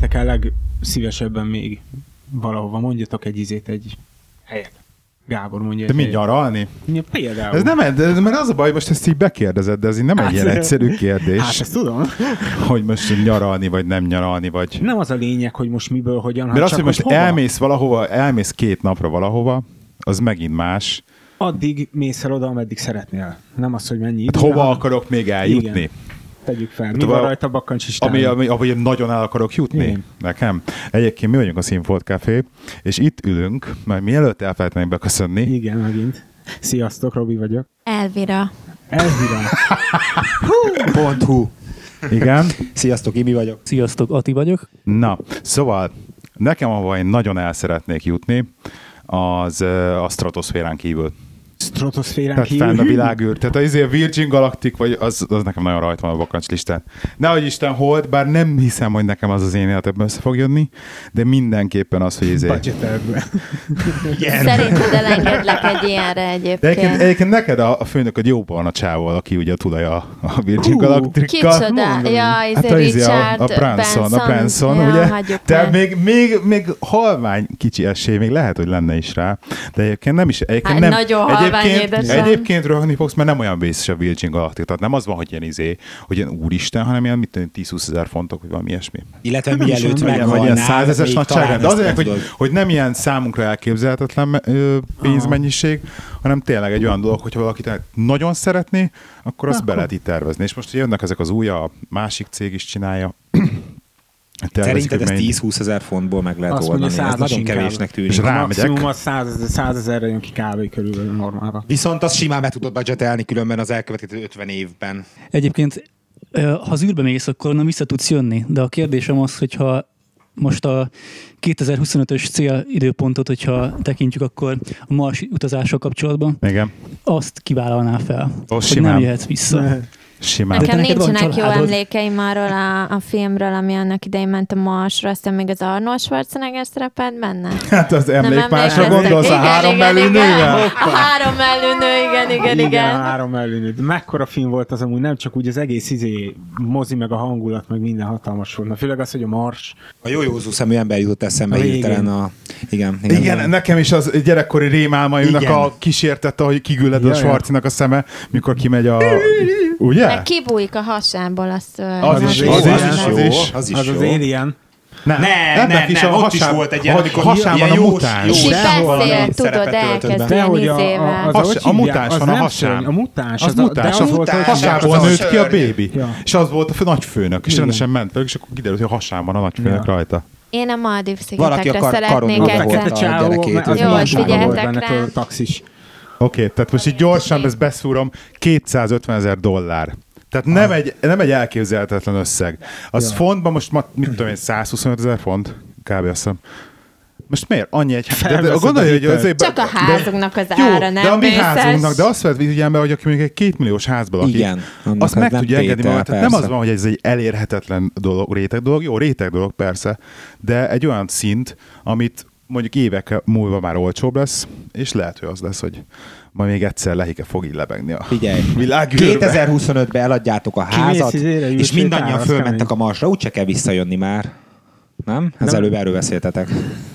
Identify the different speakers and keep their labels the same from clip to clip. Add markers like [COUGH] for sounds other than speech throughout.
Speaker 1: mennétek el legszívesebben még valahova? Mondjatok egy izét, egy helyet. Gábor mondja.
Speaker 2: De
Speaker 1: egy
Speaker 2: mi
Speaker 1: helyet.
Speaker 2: nyaralni?
Speaker 1: Ja, Például.
Speaker 2: Ez nem, de, mert az a baj, most ezt így bekérdezed, de ez így nem egy ilyen egyszerű kérdés,
Speaker 1: Hát ezt tudom. [LAUGHS]
Speaker 2: hogy most nyaralni, vagy nem nyaralni, vagy...
Speaker 1: Nem az a lényeg, hogy most miből, hogyan,
Speaker 2: Mert
Speaker 1: hát
Speaker 2: az,
Speaker 1: csak
Speaker 2: hogy most
Speaker 1: hova.
Speaker 2: elmész valahova, elmész két napra valahova, az megint más.
Speaker 1: Addig mész el oda, ameddig szeretnél. Nem az, hogy mennyi
Speaker 2: Hát
Speaker 1: idő,
Speaker 2: hova
Speaker 1: hanem-
Speaker 2: akarok még eljutni?
Speaker 1: Igen. Tegyük fel. Mi van
Speaker 2: a-
Speaker 1: rajta bakkancs is
Speaker 2: Ami, ami, ami nagyon el akarok jutni
Speaker 1: Igen.
Speaker 2: nekem. Egyébként mi vagyunk a Színfolt Café, és itt ülünk, majd mielőtt elfelejtenénk beköszönni,
Speaker 1: Igen, megint. Sziasztok, Robi vagyok.
Speaker 3: Elvira.
Speaker 1: Elvira. [LAUGHS]
Speaker 4: Pont hu.
Speaker 2: igen,
Speaker 4: Sziasztok, Imi vagyok.
Speaker 5: Sziasztok, Ati vagyok.
Speaker 2: na, szóval nekem, ahova én nagyon el szeretnék jutni, az a stratoszférán kívül.
Speaker 1: Stratoszférán
Speaker 2: Tehát
Speaker 1: kívül.
Speaker 2: fenn a világűr. Tehát az a Virgin Galactic, vagy az, az nekem nagyon rajta van a bakancs listán. Nehogy Isten hold, bár nem hiszem, hogy nekem az az én életemben össze fog jönni, de mindenképpen az, hogy izé...
Speaker 1: Budgetelből.
Speaker 3: Szerinted elengedlek egy ilyenre
Speaker 2: De egyébként,
Speaker 3: egyébként.
Speaker 2: egyébként neked a, a főnököd jó barna csával, aki ugye a tulaja a Virgin
Speaker 1: Hú,
Speaker 2: Galactic-kal.
Speaker 3: Kicsoda? Ja, ez
Speaker 2: Hát
Speaker 3: a
Speaker 2: a, izé, a,
Speaker 3: Richard
Speaker 2: a Branson, a Branson,
Speaker 3: ja,
Speaker 2: ugye? Tehát még, még, még halvány kicsi esély, még lehet, hogy lenne is rá, de egyébként nem is. Egyébként
Speaker 3: Hát
Speaker 2: nem,
Speaker 3: nagyon
Speaker 2: egyébként, egyébként röhögni fogsz, mert nem olyan vészes a Virgin Galactic, tehát nem az van, hogy ilyen izé, hogy ilyen úristen, hanem ilyen mit tudom, 10-20 ezer fontok, vagy valami ilyesmi.
Speaker 4: Illetve
Speaker 1: Nem
Speaker 4: mielőtt
Speaker 2: Ilyen, vagy ilyen százezes nagyságrend. De azért, hogy, hogy nem ilyen számunkra elképzelhetetlen pénzmennyiség, hanem tényleg egy olyan dolog, hogyha valaki tényleg nagyon szeretné, akkor azt be lehet itt tervezni. És most jönnek ezek az új, a másik cég is csinálja. Tervezik,
Speaker 4: Szerinted ezt
Speaker 2: mennyi-
Speaker 4: 10-20 ezer fontból meg lehet
Speaker 1: Azt mondja,
Speaker 4: oldani? Ez
Speaker 1: százas
Speaker 4: nagyon
Speaker 1: inkább.
Speaker 4: kevésnek tűnik.
Speaker 2: És
Speaker 1: A
Speaker 2: rámegyek.
Speaker 1: maximum az 100 100 ezerre jön ki kávé körülbelül normálra.
Speaker 4: Viszont azt simán be tudod budgetelni különben az elkövetkező 50 évben.
Speaker 5: Egyébként, ha az űrbe mész, akkor onnan vissza tudsz jönni. De a kérdésem az, hogyha most a 2025-ös célidőpontot, hogyha tekintjük, akkor a Mars utazással kapcsolatban
Speaker 2: Igen,
Speaker 5: azt kivállalná fel, hogy
Speaker 2: simán.
Speaker 5: nem jöhetsz vissza.
Speaker 2: Simán.
Speaker 3: Nekem nincsenek jó emlékeim arról a, a filmről, ami annak idején ment a Marsra, aztán még az Arnold Schwarzenegger szerepelt benne.
Speaker 2: Hát az emlékmásra
Speaker 3: emlékeztek.
Speaker 2: gondolsz, a
Speaker 3: Igen,
Speaker 2: három
Speaker 3: igen,
Speaker 2: mellű
Speaker 3: igen.
Speaker 2: nővel?
Speaker 3: A három mellőnő, igen, igen,
Speaker 1: Igen,
Speaker 3: igen.
Speaker 1: a három előnő. De mekkora film volt az amúgy, nem csak úgy az egész izé, mozi, meg a hangulat, meg minden hatalmas volt. Na, főleg az, hogy a Mars.
Speaker 4: A jó józú szemű ember jutott eszembe hirtelen a... Igen, igen.
Speaker 2: Igen, nekem is az gyerekkori rémálmaimnak
Speaker 4: Igen.
Speaker 2: a kísértette, hogy kigülled a. Schwarzinak a szeme, mikor kimegy a... Ugye?
Speaker 3: Meg kibújik a hasából a szőr.
Speaker 2: Az is
Speaker 1: jó,
Speaker 2: az
Speaker 1: az
Speaker 2: is, az
Speaker 4: jó,
Speaker 2: is.
Speaker 4: az is
Speaker 1: Az
Speaker 4: jó.
Speaker 1: az Alien.
Speaker 2: Nem,
Speaker 4: Nem, nem,
Speaker 2: is
Speaker 4: nem,
Speaker 2: a
Speaker 4: ott is volt egy ilyen, amikor
Speaker 2: van a mutáns.
Speaker 3: És beszél, tudod,
Speaker 4: szerepet töltött
Speaker 3: elkezd
Speaker 4: be.
Speaker 1: De
Speaker 3: ilyen
Speaker 1: hogy a, a,
Speaker 3: izével.
Speaker 1: az,
Speaker 2: Has-
Speaker 1: hogy
Speaker 2: a mutáns
Speaker 1: az
Speaker 2: van, a
Speaker 1: szörny, A mutáns.
Speaker 2: Az
Speaker 1: az a-
Speaker 2: mutáns, az
Speaker 1: az volt, hogy
Speaker 2: hasából
Speaker 4: az a
Speaker 2: nőtt ki a bébi. És az volt a nagyfőnök, és rendesen ment velük, és akkor kiderült, hogy a hasán van a nagyfőnök rajta.
Speaker 3: Én a Maldiv
Speaker 4: Valaki
Speaker 3: szigetekre szeretnék
Speaker 1: A
Speaker 4: Egyszer.
Speaker 1: fekete
Speaker 4: a
Speaker 1: mert az
Speaker 4: hogy
Speaker 3: Jó,
Speaker 1: benne,
Speaker 3: rá.
Speaker 1: a taxis.
Speaker 2: Oké, okay, tehát most így gyorsan ezt beszúrom, 250 ezer dollár. Tehát nem egy, nem egy elképzelhetetlen összeg. Az
Speaker 1: Ja.
Speaker 2: fontban most, ma, mit tudom én, 125 ezer font? Kb. azt hiszem. Most miért? Annyi egy... De, de gondolj, hogy azért...
Speaker 3: Csak a házunknak az
Speaker 2: jó,
Speaker 3: ára nem
Speaker 2: de a mi
Speaker 3: vészes.
Speaker 2: házunknak, de azt vett figyelembe, hogy aki mondjuk egy kétmilliós házban lakik,
Speaker 4: Igen,
Speaker 2: azt
Speaker 4: az
Speaker 2: meg tudja engedni magát. Tehát nem az van, hogy ez egy elérhetetlen dolog, réteg dolog. Jó, réteg dolog persze, de egy olyan szint, amit mondjuk évek múlva már olcsóbb lesz, és lehet, hogy az lesz, hogy majd még egyszer lehike fog így lebegni a
Speaker 4: Figyelj,
Speaker 2: világűrbe.
Speaker 4: 2025-ben eladjátok a házat, és mindannyian fölmentek a Marsra, úgyse kell visszajönni már. Nem? Ez
Speaker 1: Nem.
Speaker 4: előbb erről beszéltetek.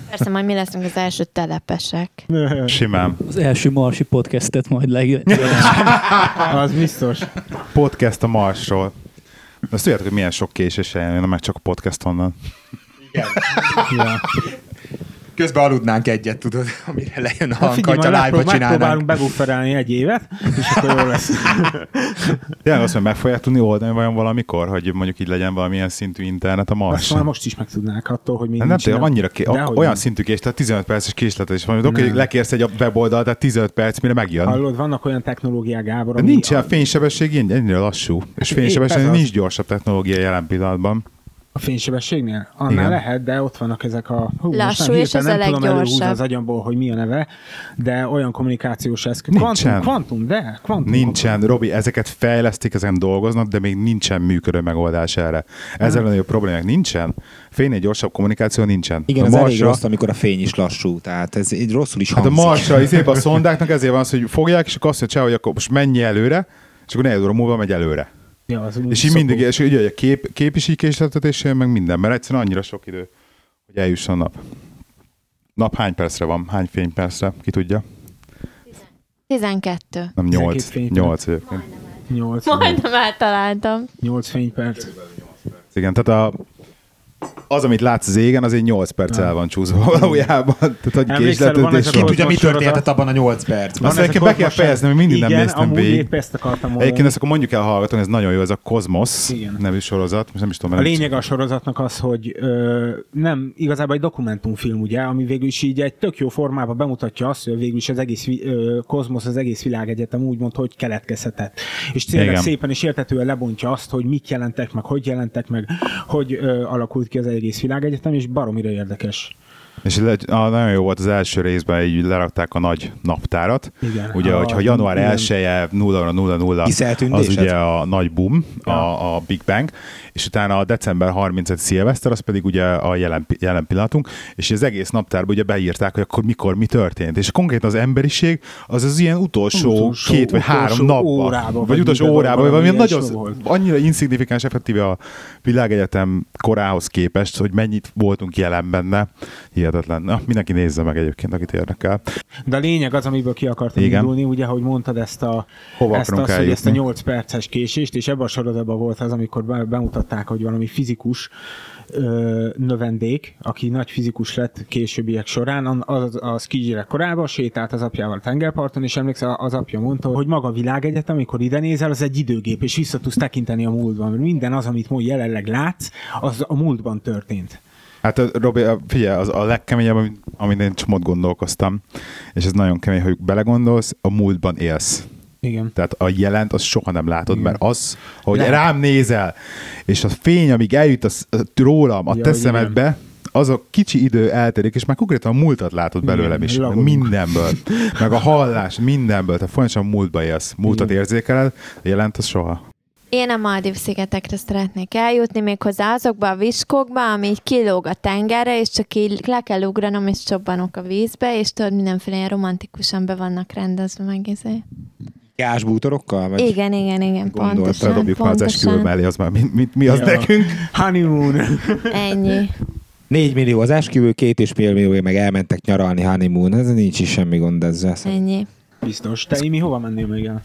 Speaker 3: Persze, majd mi leszünk az első telepesek.
Speaker 2: Simán.
Speaker 5: Az első marsi podcastet majd leg... [LAUGHS]
Speaker 1: Az biztos.
Speaker 2: Podcast a Marsról. Azt tudjátok, hogy milyen sok késéssel jön, meg csak a podcast onnan.
Speaker 1: Ja.
Speaker 4: Közben aludnánk egyet, tudod, [LAUGHS] amire lejön a
Speaker 1: Hát
Speaker 4: hang,
Speaker 1: figyelj,
Speaker 4: hogyha
Speaker 1: majd
Speaker 4: live-ba
Speaker 1: megpróbálunk
Speaker 4: csinálnánk.
Speaker 1: bebufferelni egy évet, és akkor jó lesz. [LAUGHS]
Speaker 2: Tényleg azt, hogy meg fogják tudni oldani vajon valamikor, hogy mondjuk így legyen valamilyen szintű internet a
Speaker 1: Azt már
Speaker 2: Marson?
Speaker 1: most is meg tudnák attól, hogy még
Speaker 2: Hát nem tényleg annyira ké- olyan
Speaker 1: nem.
Speaker 2: szintű kés, tehát 15 perces késletes van. Oké,
Speaker 1: Nem.
Speaker 2: lekérsz egy weboldal, tehát 15 perc, mire megjön.
Speaker 1: Hallod, vannak olyan technológiák, Gábor,
Speaker 2: De
Speaker 1: ami
Speaker 2: nincs
Speaker 1: a,
Speaker 2: a fénysebesség ilyen- ennyire lassú. És fénysebesség nincs gyorsabb technológia jelen pillanatban.
Speaker 1: A fénysebességnél? Annál
Speaker 2: Igen.
Speaker 1: lehet, de ott vannak ezek a... Hú,
Speaker 3: Lassú
Speaker 1: nem,
Speaker 3: és az a
Speaker 1: nem tudom előhúzni az agyamból, hogy mi a neve, de olyan kommunikációs eszköz.
Speaker 2: Nincsen.
Speaker 1: Quantum, quantum, de quantum.
Speaker 2: Nincsen, Robi, ezeket fejlesztik, ezen dolgoznak, de még nincsen működő megoldás erre. Ezzel a nagyobb problémák nincsen. Fénynél gyorsabb kommunikáció nincsen.
Speaker 4: Igen,
Speaker 2: a
Speaker 4: ez elég
Speaker 2: Marsra-
Speaker 4: rossz, amikor a fény is lassú, tehát ez így rosszul is
Speaker 2: Hát a
Speaker 4: hangzik.
Speaker 2: Marsra, izébe a szondáknak ezért van az, hogy fogják, és akkor azt mondja, hogy akkor most menj előre, és akkor négy óra múlva megy előre.
Speaker 1: Ja, az
Speaker 2: És így mindig, és ugye a kép, kép is így késleltetésén, meg minden, mert egyszerűen annyira sok idő, hogy eljusson a nap. Nap hány percre van? Hány fénypercre? Ki tudja?
Speaker 3: 12.
Speaker 2: Nem
Speaker 1: 12
Speaker 2: 8.
Speaker 1: fényperc.
Speaker 2: 8 egyébként.
Speaker 1: 8,
Speaker 3: Majdnem eltaláltam.
Speaker 1: 8 fényperc.
Speaker 2: Igen, tehát a, az, amit látsz az égen, az egy 8 perc el van csúszva [LAUGHS] valójában. Tehát, hogy
Speaker 1: a
Speaker 4: Ki tudja, mi
Speaker 1: Kozmos
Speaker 4: történhetett abban a 8 percben?
Speaker 2: Azt
Speaker 1: a
Speaker 2: be kell fejezni, mert mindig nem néztem végig.
Speaker 1: épp ezt akartam mondani.
Speaker 2: Egyébként ezt akkor mondjuk el hallgatónak, ez nagyon jó, ez a Cosmos
Speaker 1: Igen.
Speaker 2: nevű sorozat, most nem is tudom.
Speaker 1: A lényeg a sorozatnak az, hogy ö, nem igazából egy dokumentumfilm, ugye, ami végül is így egy tök jó formában bemutatja azt, hogy végül is az egész ö, kozmosz, az egész világegyetem úgymond, hogy keletkezhetett. És tényleg szépen és értetően lebontja azt, hogy mit jelentek meg, hogy jelentek meg, hogy ö, alakult ki az egész világegyetem, és baromira érdekes.
Speaker 2: És le, a, nagyon jó volt az első részben, így lerakták a nagy naptárat.
Speaker 1: Igen.
Speaker 2: Ugye,
Speaker 1: A-
Speaker 2: hogyha január
Speaker 1: igen.
Speaker 2: 1-e 0 0 0
Speaker 4: Kis
Speaker 2: az ugye a nagy boom, a,
Speaker 1: Ja.
Speaker 2: a Big Bang, és utána a december 31 szilveszter, az pedig ugye a jelen, jelen pillanatunk, és az egész naptárban ugye beírták, hogy akkor mikor mi történt. És konkrétan az emberiség az az ilyen utolsó,
Speaker 1: Utolsó-
Speaker 2: két vagy három
Speaker 1: utolsó
Speaker 2: napban,
Speaker 1: órában,
Speaker 2: vagy,
Speaker 1: vagy
Speaker 2: utolsó órában, vagy
Speaker 1: valami
Speaker 2: nagyon,
Speaker 1: volt.
Speaker 2: annyira insignifikáns effektíve a világegyetem korához képest, hogy mennyit voltunk jelen benne. Hihetetlen. Na, mindenki nézze meg egyébként, akit érdekel.
Speaker 1: De a lényeg az, amiből ki akartam
Speaker 2: Igen.
Speaker 1: indulni, ugye, hogy mondtad ezt a,
Speaker 2: Hova
Speaker 1: ezt, azt, hogy ezt a
Speaker 2: eljutni?
Speaker 1: 8 perces késést, és ebben a sorozatban volt az, amikor be- bemutatták, hogy valami fizikus ö, növendék, aki nagy fizikus lett későbbiek során, az, a skijire korában sétált az apjával a tengerparton, és emlékszel, az apja mondta, hogy maga a világegyetem, amikor ide nézel, az egy időgép, és vissza tudsz tekinteni a múltban, mert minden az, amit most jelenleg látsz, az a múltban történt.
Speaker 2: Hát Robi, figyelj, az a legkeményebb, amit- amit én csomót gondolkoztam, és ez nagyon kemény, hogy belegondolsz, a múltban élsz.
Speaker 1: Igen.
Speaker 2: Tehát a jelent, azt soha nem látod,
Speaker 1: Igen.
Speaker 2: mert az, hogy
Speaker 1: Lehet.
Speaker 2: rám nézel, és a fény, amíg eljut az, rólam, a
Speaker 1: Ja,
Speaker 2: te
Speaker 1: igen.
Speaker 2: szemedbe, az a kicsi idő elterik, és már konkrétan a múltat látod belőlem is.
Speaker 1: lagolunk.
Speaker 2: Mindenből. Meg a hallás, mindenből. Te folyamatosan múltba élsz. Múltat
Speaker 1: Igen.
Speaker 2: érzékeled, a jelent az soha.
Speaker 3: Én a Maldív szigetekre szeretnék eljutni, méghozzá azokba a viskokba, ami így kilóg a tengerre, és csak így le kell ugranom, és csobbanok a vízbe, és tudod, mindenféle ilyen romantikusan be vannak rendezve meg izé.
Speaker 4: Gásbútorokkal? Vagy?
Speaker 3: Igen, igen, igen,
Speaker 4: Gondoltad,
Speaker 3: pontosan,
Speaker 2: Dobjuk már az esküvő
Speaker 3: pontosan.
Speaker 2: mellé, az már mi, mi, mi az
Speaker 1: Ja.
Speaker 2: nekünk?
Speaker 1: Honeymoon.
Speaker 3: Ennyi.
Speaker 4: 4 millió az esküvő, két és fél millió meg elmentek nyaralni honeymoon. Ez nincs is semmi gond ezzel.
Speaker 3: Ennyi.
Speaker 1: Biztos. Te, Imi, hova mennél még el?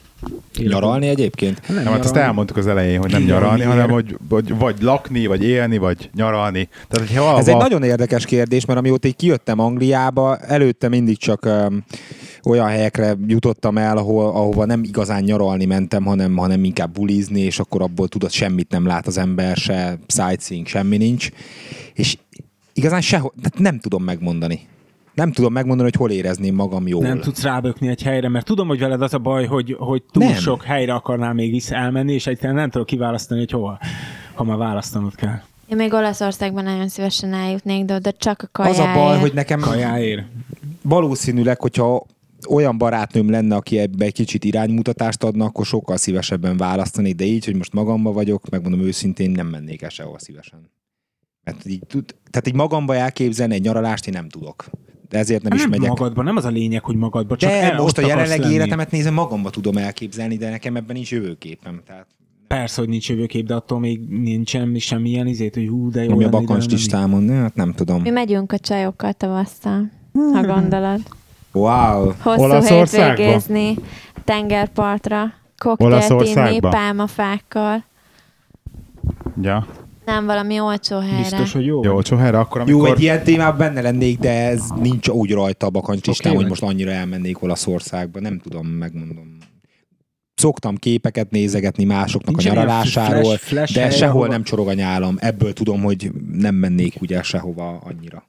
Speaker 4: Nyaralni egyébként?
Speaker 1: Nem,
Speaker 2: Nem, hát azt
Speaker 1: nyaralni.
Speaker 2: elmondtuk az elején, hogy nem
Speaker 1: Igen,
Speaker 2: nyaralni,
Speaker 1: miért?
Speaker 2: hanem hogy vagy, vagy lakni, vagy élni, vagy nyaralni. Tehát, hogyha
Speaker 4: Ez
Speaker 2: valahol-
Speaker 4: egy nagyon érdekes kérdés, mert amióta így kijöttem Angliába, előtte mindig csak um, olyan helyekre jutottam el, ahol, ahova nem igazán nyaralni mentem, hanem, hanem inkább bulizni, és akkor abból tudod, semmit nem lát az ember, se sightseeing, semmi nincs. És igazán sehol, tehát nem tudom megmondani. Nem tudom megmondani, hogy hol érezném magam jól.
Speaker 1: Nem tudsz rábökni egy helyre, mert tudom, hogy veled az a baj, hogy, hogy túl
Speaker 4: Nem.
Speaker 1: sok helyre akarnál még vissza elmenni, és egyszerűen nem tudok kiválasztani, hogy hova, ha már választanod kell.
Speaker 3: Én még Olaszországban nagyon szívesen eljutnék, de oda csak a
Speaker 4: Az
Speaker 3: kajáért.
Speaker 4: a baj, hogy nekem
Speaker 1: Kajáért.
Speaker 4: valószínűleg, hogyha olyan barátnőm lenne, aki ebbe egy kicsit iránymutatást adna, akkor sokkal szívesebben választani, de így, hogy most magamba vagyok, megmondom őszintén, nem mennék el sehol szívesen. Mert így, tud, tehát így magamba elképzelni egy nyaralást én nem tudok. De ezért nem,
Speaker 1: Nem,
Speaker 4: is
Speaker 1: nem
Speaker 4: megyek.
Speaker 1: magadban, nem az a lényeg, hogy magadban, csak
Speaker 4: de most a jelenlegi életemet nézem, magamba tudom elképzelni, de nekem ebben nincs jövőképem. Tehát
Speaker 1: Persze, hogy nincs jövőkép, de attól még nincsen semmilyen izét, hogy hú, de jó
Speaker 4: ami a bakancs listámon, hát nem tudom.
Speaker 3: Mi megyünk a csajokkal tavasszal, ha gondolod.
Speaker 4: Wow!
Speaker 3: Hosszú hétvégézni, tengerpartra, koktélt inni, pálmafákkal.
Speaker 2: Ja.
Speaker 3: Nem valami olcsó helyre.
Speaker 1: Biztos, hogy jó?
Speaker 2: Jó, olcsó helyre, akkor amikor...
Speaker 4: Jó, egy ilyen témában benne lennék, de ez nincs úgy rajta a bakancs listám,
Speaker 1: Oké,
Speaker 4: hogy most annyira elmennék Olaszországba. Nem tudom, megmondom. Szoktam képeket nézegetni másoknak
Speaker 1: Nincsen
Speaker 4: a nyaralásáról,
Speaker 1: flash- flash
Speaker 4: de
Speaker 1: hely,
Speaker 4: sehol
Speaker 1: ahova-
Speaker 4: nem csorog a nyálam. Ebből tudom, hogy nem mennék ugye sehova annyira.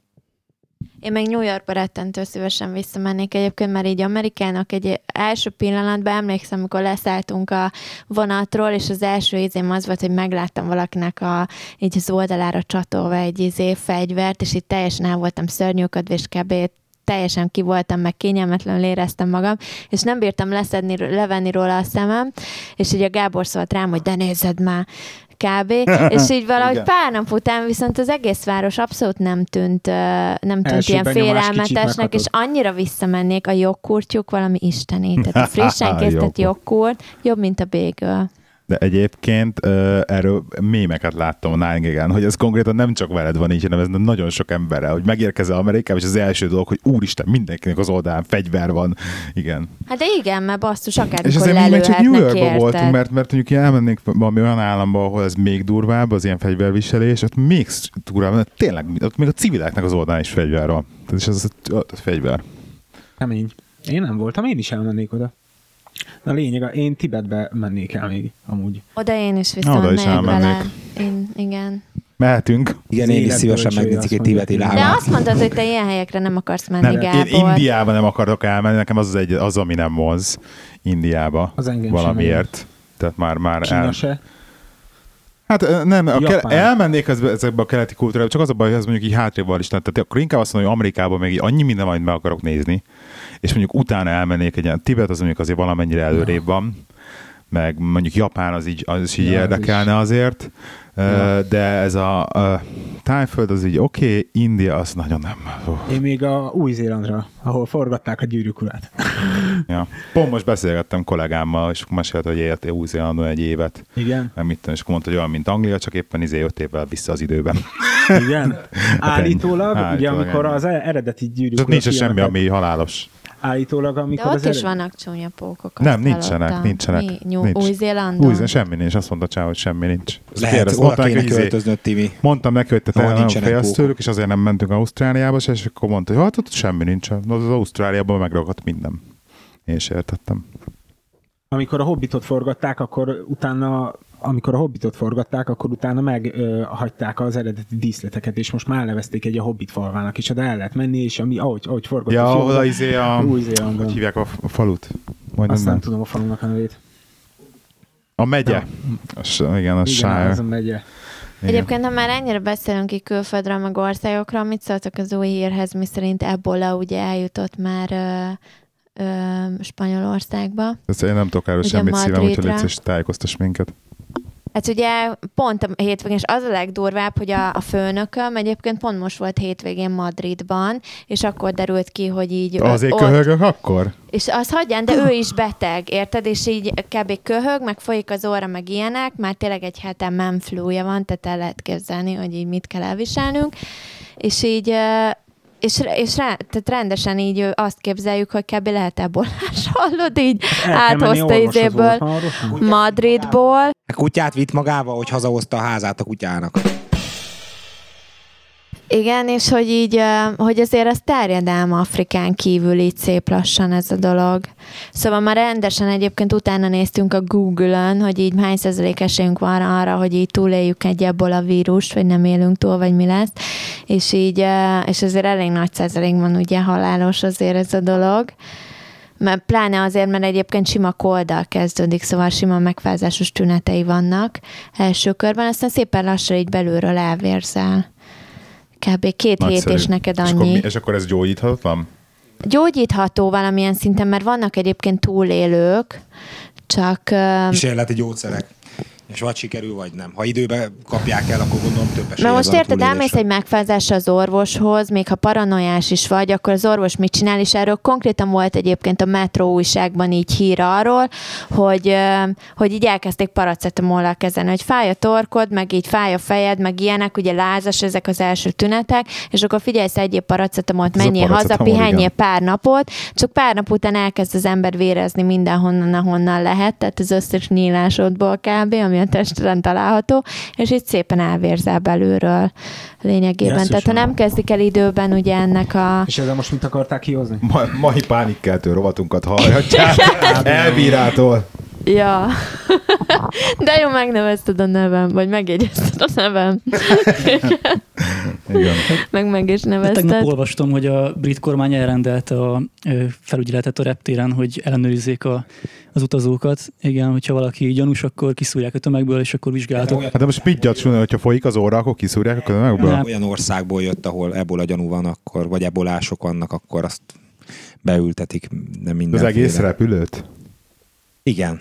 Speaker 3: Én meg New Yorkba rettentő szívesen visszamennék egyébként, mert így Amerikának egy első pillanatban emlékszem, amikor leszálltunk a vonatról, és az első izém az volt, hogy megláttam valakinek a, így az oldalára csatolva egy izé fegyvert, és itt teljesen el voltam szörnyűködve, és kb. teljesen ki voltam, meg kényelmetlenül éreztem magam, és nem bírtam leszedni, levenni róla a szemem, és így a Gábor szólt rám, hogy de nézed már, kb. [LAUGHS] És így valahogy
Speaker 2: Igen.
Speaker 3: pár nap után viszont az egész város abszolút nem tűnt, nem tűnt
Speaker 1: Első
Speaker 3: ilyen félelmetesnek, és annyira visszamennék a jogkurtjuk valami isteni. Tehát a frissen [LAUGHS] készített jogkurt jobb, mint a bagel.
Speaker 2: De egyébként uh, erről mémeket láttam a Nine hogy ez konkrétan nem csak veled van így, hanem ez nagyon sok emberrel, hogy megérkezel Amerikába, és az első dolog, hogy úristen, mindenkinek az oldalán fegyver van. Igen.
Speaker 3: Hát de igen, mert basszus, akár
Speaker 2: És azért meg csak New Yorkban voltunk, mert, mert mondjuk elmennénk valami olyan államba, ahol ez még durvább, az ilyen fegyverviselés, ott még durvább, mert tényleg, ott még a civileknek az oldalán is fegyver van. Tehát és ez, az, az fegyver.
Speaker 1: Kemény. Én nem voltam, én is elmennék oda. Na lényeg, én Tibetbe mennék el még, amúgy.
Speaker 3: Oda én is viszont
Speaker 2: Oda is
Speaker 3: vele. Én, igen.
Speaker 2: Mehetünk.
Speaker 4: Igen, én is szívesen megnézik egy tibeti lábát.
Speaker 3: De azt mondtad, hogy te ilyen helyekre nem akarsz menni,
Speaker 2: nem,
Speaker 3: Gábor.
Speaker 2: Én Indiába nem akarok elmenni, nekem az az, egy, az ami nem moz Indiába.
Speaker 1: Az engem
Speaker 2: valamiért. Tehát már, már
Speaker 1: Kína el... se.
Speaker 2: Hát nem, a ke- elmennék ez, ezekbe a keleti kultúrába, csak az a baj, hogy ez mondjuk így hátrébb is. Tehát akkor inkább azt mondom, hogy Amerikában még annyi minden majd meg akarok nézni, és mondjuk utána elmennék egy ilyen Tibet, az mondjuk azért valamennyire előrébb van, meg mondjuk Japán az így, az így ja, érdekelne azért, ja. de ez a, a tájföld az így oké, okay, India az nagyon nem.
Speaker 1: Uh. Én még a Új-Zélandra, ahol forgatták a gyűrűk urát. [LAUGHS]
Speaker 2: ja. Pont most beszélgettem kollégámmal, és mesélte, hogy élt Új-Zélandon egy évet.
Speaker 1: Igen.
Speaker 2: Nem mit és akkor mondta, hogy olyan, mint Anglia, csak éppen izé öt évvel vissza az időben.
Speaker 1: Igen. [LAUGHS] Állítólag, Állítólag ugye amikor az eredeti gyűrűk
Speaker 2: urat nincs semmi, ami halálos
Speaker 1: állítólag, amikor
Speaker 3: De ott
Speaker 1: az
Speaker 3: is ered... vannak csúnya pókok.
Speaker 2: Nem, nincsenek, hallottam. nincsenek. Mi?
Speaker 3: New-
Speaker 2: nincs.
Speaker 3: Új-Zélandon?
Speaker 2: Új, semmi nincs, azt mondta Csáv, hogy semmi nincs.
Speaker 4: Lehet, oda mondták, kéne költöznöd, Tivi.
Speaker 2: Mondtam neki, hogy te nagyon félsz tőlük, és azért nem mentünk Ausztráliába, és akkor mondta, hogy hát ott semmi nincs. Az, az Ausztráliában megragadt minden. Én is értettem.
Speaker 1: Amikor a Hobbitot forgatták, akkor utána amikor a Hobbitot forgatták, akkor utána meghagyták az eredeti díszleteket, és most már nevezték egy a Hobbit falvának, és oda el lehet menni, és ami, ahogy, ahogy forgatták.
Speaker 2: Ja, ahol az izé a, hogy hívják a, a falut?
Speaker 1: Majd Azt nem, nem tudom a falunak a nevét.
Speaker 2: A megye. Ja. A, igen, a
Speaker 1: igen,
Speaker 2: Shire.
Speaker 1: az a megye.
Speaker 3: Igen. Egyébként, ha már ennyire beszélünk ki külföldről, meg országokról, mit szóltak az új hírhez, miszerint Ebola ugye eljutott már ö, ö, Spanyolországba.
Speaker 2: Ezt én nem tudok erről semmit szívem, úgyhogy légy tájékoztass minket.
Speaker 3: Hát ugye pont a hétvégén, és az a legdurvább, hogy a, a főnököm egyébként pont most volt hétvégén Madridban, és akkor derült ki, hogy így...
Speaker 2: Azért ott, köhögök akkor?
Speaker 3: És az hagyján, de ő is beteg, érted? És így kb. köhög, meg folyik az óra, meg ilyenek, már tényleg egy heten menflúja van, tehát el lehet képzelni, hogy így mit kell elviselnünk. És így és, és rá, tehát rendesen így azt képzeljük, hogy kb. lehet ebolás, [LAUGHS] hallod így áthozta izéből, Madridból.
Speaker 4: A kutyát vitt magával, hogy hazahozta a házát a kutyának.
Speaker 3: Igen, és hogy így, hogy azért az terjedelm Afrikán kívül így szép lassan ez a dolog. Szóval már rendesen egyébként utána néztünk a Google-ön, hogy így hány százalék esélyünk van arra, hogy így túléljük egy ebből a vírust, vagy nem élünk túl, vagy mi lesz. És így, és azért elég nagy százalék van ugye halálos azért ez a dolog. Mert pláne azért, mert egyébként sima koldal kezdődik, szóval sima megfázásos tünetei vannak első körben, aztán szépen lassan így belülről elvérzel kb. két Nagyszerű. hét, és neked annyi. És
Speaker 2: akkor, mi, és akkor ez gyógyíthatatlan?
Speaker 3: Gyógyítható valamilyen szinten, mert vannak egyébként túlélők, csak...
Speaker 4: Kísérleti gyógyszerek és vagy sikerül, vagy nem. Ha időben kapják el, akkor gondolom több esély
Speaker 3: most érted, elmész egy megfázásra az orvoshoz, még ha paranoiás is vagy, akkor az orvos mit csinál, és erről konkrétan volt egyébként a Metro újságban így hír arról, hogy, hogy így elkezdték paracetamollal kezelni, hogy fáj a torkod, meg így fáj a fejed, meg ilyenek, ugye lázas ezek az első tünetek, és akkor figyelsz egyéb paracetamolt, menjél haza, pihenjél pár napot, csak pár nap után elkezd az ember vérezni mindenhonnan, ahonnan lehet, tehát az összes nyílásodból kb., ami ami a testeden található, és itt szépen elvérzel belülről lényegében. Yes, Tehát ha nem kezdik el időben ugye ennek a...
Speaker 1: És ezzel most mit akarták kihozni?
Speaker 2: Ma, mai pánikkeltő rovatunkat hallhatják. Elbírától.
Speaker 3: Ja. [LAUGHS] De jó, megnevezted a nevem, vagy megjegyezted a nevem. Igen. [LAUGHS] Meg meg is nevezted.
Speaker 5: Tegnap olvastam, hogy a brit kormány elrendelte a felügyeletet a reptéren, hogy ellenőrizzék a, az utazókat. Igen, hogyha valaki gyanús, akkor kiszúrják a tömegből, és akkor vizsgálatok.
Speaker 2: Hát de most mit gyanús, hogyha folyik az óra, akkor kiszúrják a tömegből?
Speaker 4: Hát, olyan országból jött, ahol ebola gyanú van, akkor, vagy ebolások vannak, akkor azt beültetik. Nem minden.
Speaker 2: Az egész repülőt?
Speaker 4: Igen.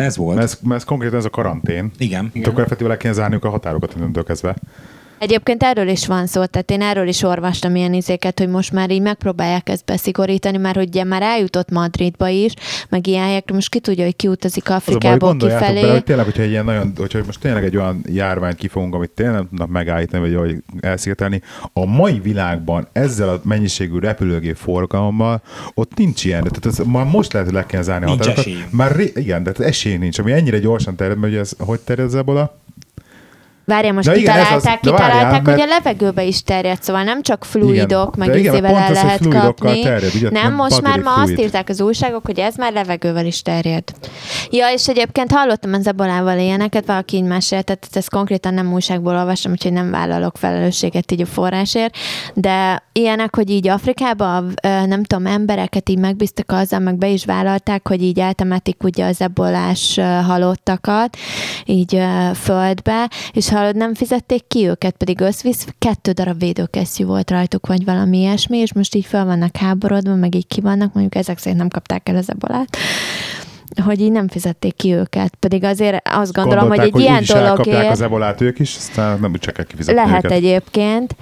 Speaker 4: Ez volt.
Speaker 2: Mert ez, mert ez konkrétan ez a karantén.
Speaker 4: Igen.
Speaker 2: Akkor effektíve le kéne zárniuk a határokat innentől kezdve.
Speaker 3: Egyébként erről is van szó, tehát én erről is olvastam ilyen izéket, hogy most már így megpróbálják ezt beszigorítani, mert ugye már eljutott Madridba is, meg ilyen helyekre, most ki tudja, hogy kiutazik
Speaker 2: Az a baj,
Speaker 3: Afrikából kifelé.
Speaker 2: bele, hogy tényleg, hogyha egy ilyen nagyon, hogyha most tényleg egy olyan járványt kifogunk, amit tényleg nem tudnak megállítani, vagy vagy elszigetelni, a mai világban ezzel a mennyiségű repülőgép forgalommal ott nincs ilyen, tehát ez, már most lehet, hogy le kell zárni a határokat. Már ré, igen, de esély nincs, ami ennyire gyorsan terjed, mert ugye ez, hogy terjed ez ebola?
Speaker 3: Várjál, most
Speaker 2: De igen, ez az-
Speaker 3: kitalálták,
Speaker 2: várjál,
Speaker 3: kitalálták, hogy a
Speaker 2: mert-
Speaker 3: levegőbe is terjed, szóval nem csak fluidok,
Speaker 2: Igen,
Speaker 3: meg
Speaker 2: igen,
Speaker 3: izével el lehet kapni.
Speaker 2: terjed, ugye,
Speaker 3: nem,
Speaker 2: nem
Speaker 3: most már ma azt
Speaker 2: fluid.
Speaker 3: írták az újságok, hogy ez már levegővel is terjed. Ja, és egyébként hallottam az ebolával ilyeneket, valaki így mesélt, tehát ezt konkrétan nem újságból olvastam, úgyhogy nem vállalok felelősséget így a forrásért, de ilyenek, hogy így Afrikában, nem tudom, embereket így megbíztak azzal, meg be is vállalták, hogy így eltemetik ugye az ebolás halottakat, így földbe, és hallod, nem fizették ki őket, pedig összvisz kettő darab védőkesztyű volt rajtuk, vagy valami ilyesmi, és most így fel vannak háborodva, meg így ki vannak, mondjuk ezek szerint nem kapták el az ebolát hogy így nem fizették ki őket. Pedig azért azt gondolom, hogy egy ilyen
Speaker 2: úgyis elkapják
Speaker 3: dologért
Speaker 2: az ebolát ők is, aztán nem úgy csak kifizetni
Speaker 3: lehet
Speaker 2: őket.
Speaker 3: egyébként,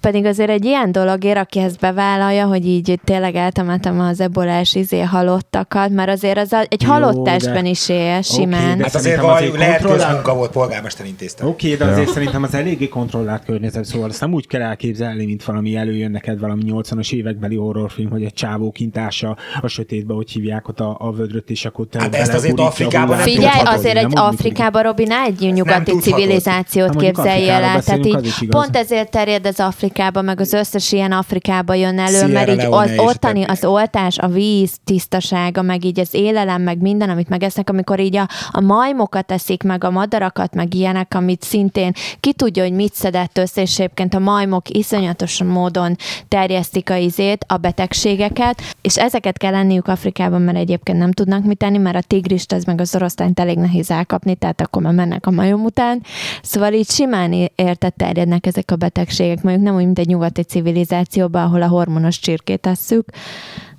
Speaker 3: pedig azért egy ilyen dologért, aki ezt bevállalja, hogy így tényleg eltemetem az ebolás izé halottakat, mert azért az a, egy
Speaker 1: Jó,
Speaker 3: halott
Speaker 1: de-
Speaker 3: testben is él simán.
Speaker 1: de-
Speaker 4: Hát azért
Speaker 1: azért
Speaker 4: lehet közmunka volt, polgármester intézte.
Speaker 1: Oké, okay, de azért szerintem az eléggé kontrollált környezet, szóval azt nem úgy kell elképzelni, mint valami előjön neked valami 80-as évekbeli horrorfilm, hogy egy csávó kintása a sötétbe, hogy hívják ott a, a vödröt, és akkor te
Speaker 4: Hát ezt azért Afrikában nem
Speaker 3: Figyelj, azért egy. Afrikában, Robi, ne egy nyugati civilizációt képzelj el. Tehát így pont ezért terjed az Afrikába, meg az összes ilyen Afrikába jön elő,
Speaker 4: Sierra
Speaker 3: mert így az ottani, az oltás, a víz tisztasága, meg így az élelem, meg minden, amit megesznek, amikor így a, a majmokat eszik, meg a madarakat, meg ilyenek, amit szintén ki tudja, hogy mit szedett össze, és egyébként a majmok iszonyatos módon terjesztik a izét, a betegségeket, és ezeket kell lenniük Afrikában, mert egyébként nem tudnak mit tenni, mert a tigrist, az meg az oroszlányt elég nehéz elkapni, tehát akkor már mennek a majom után. Szóval így simán érted terjednek ezek a betegségek, mondjuk nem úgy, mint egy nyugati civilizációban, ahol a hormonos csirkét tesszük,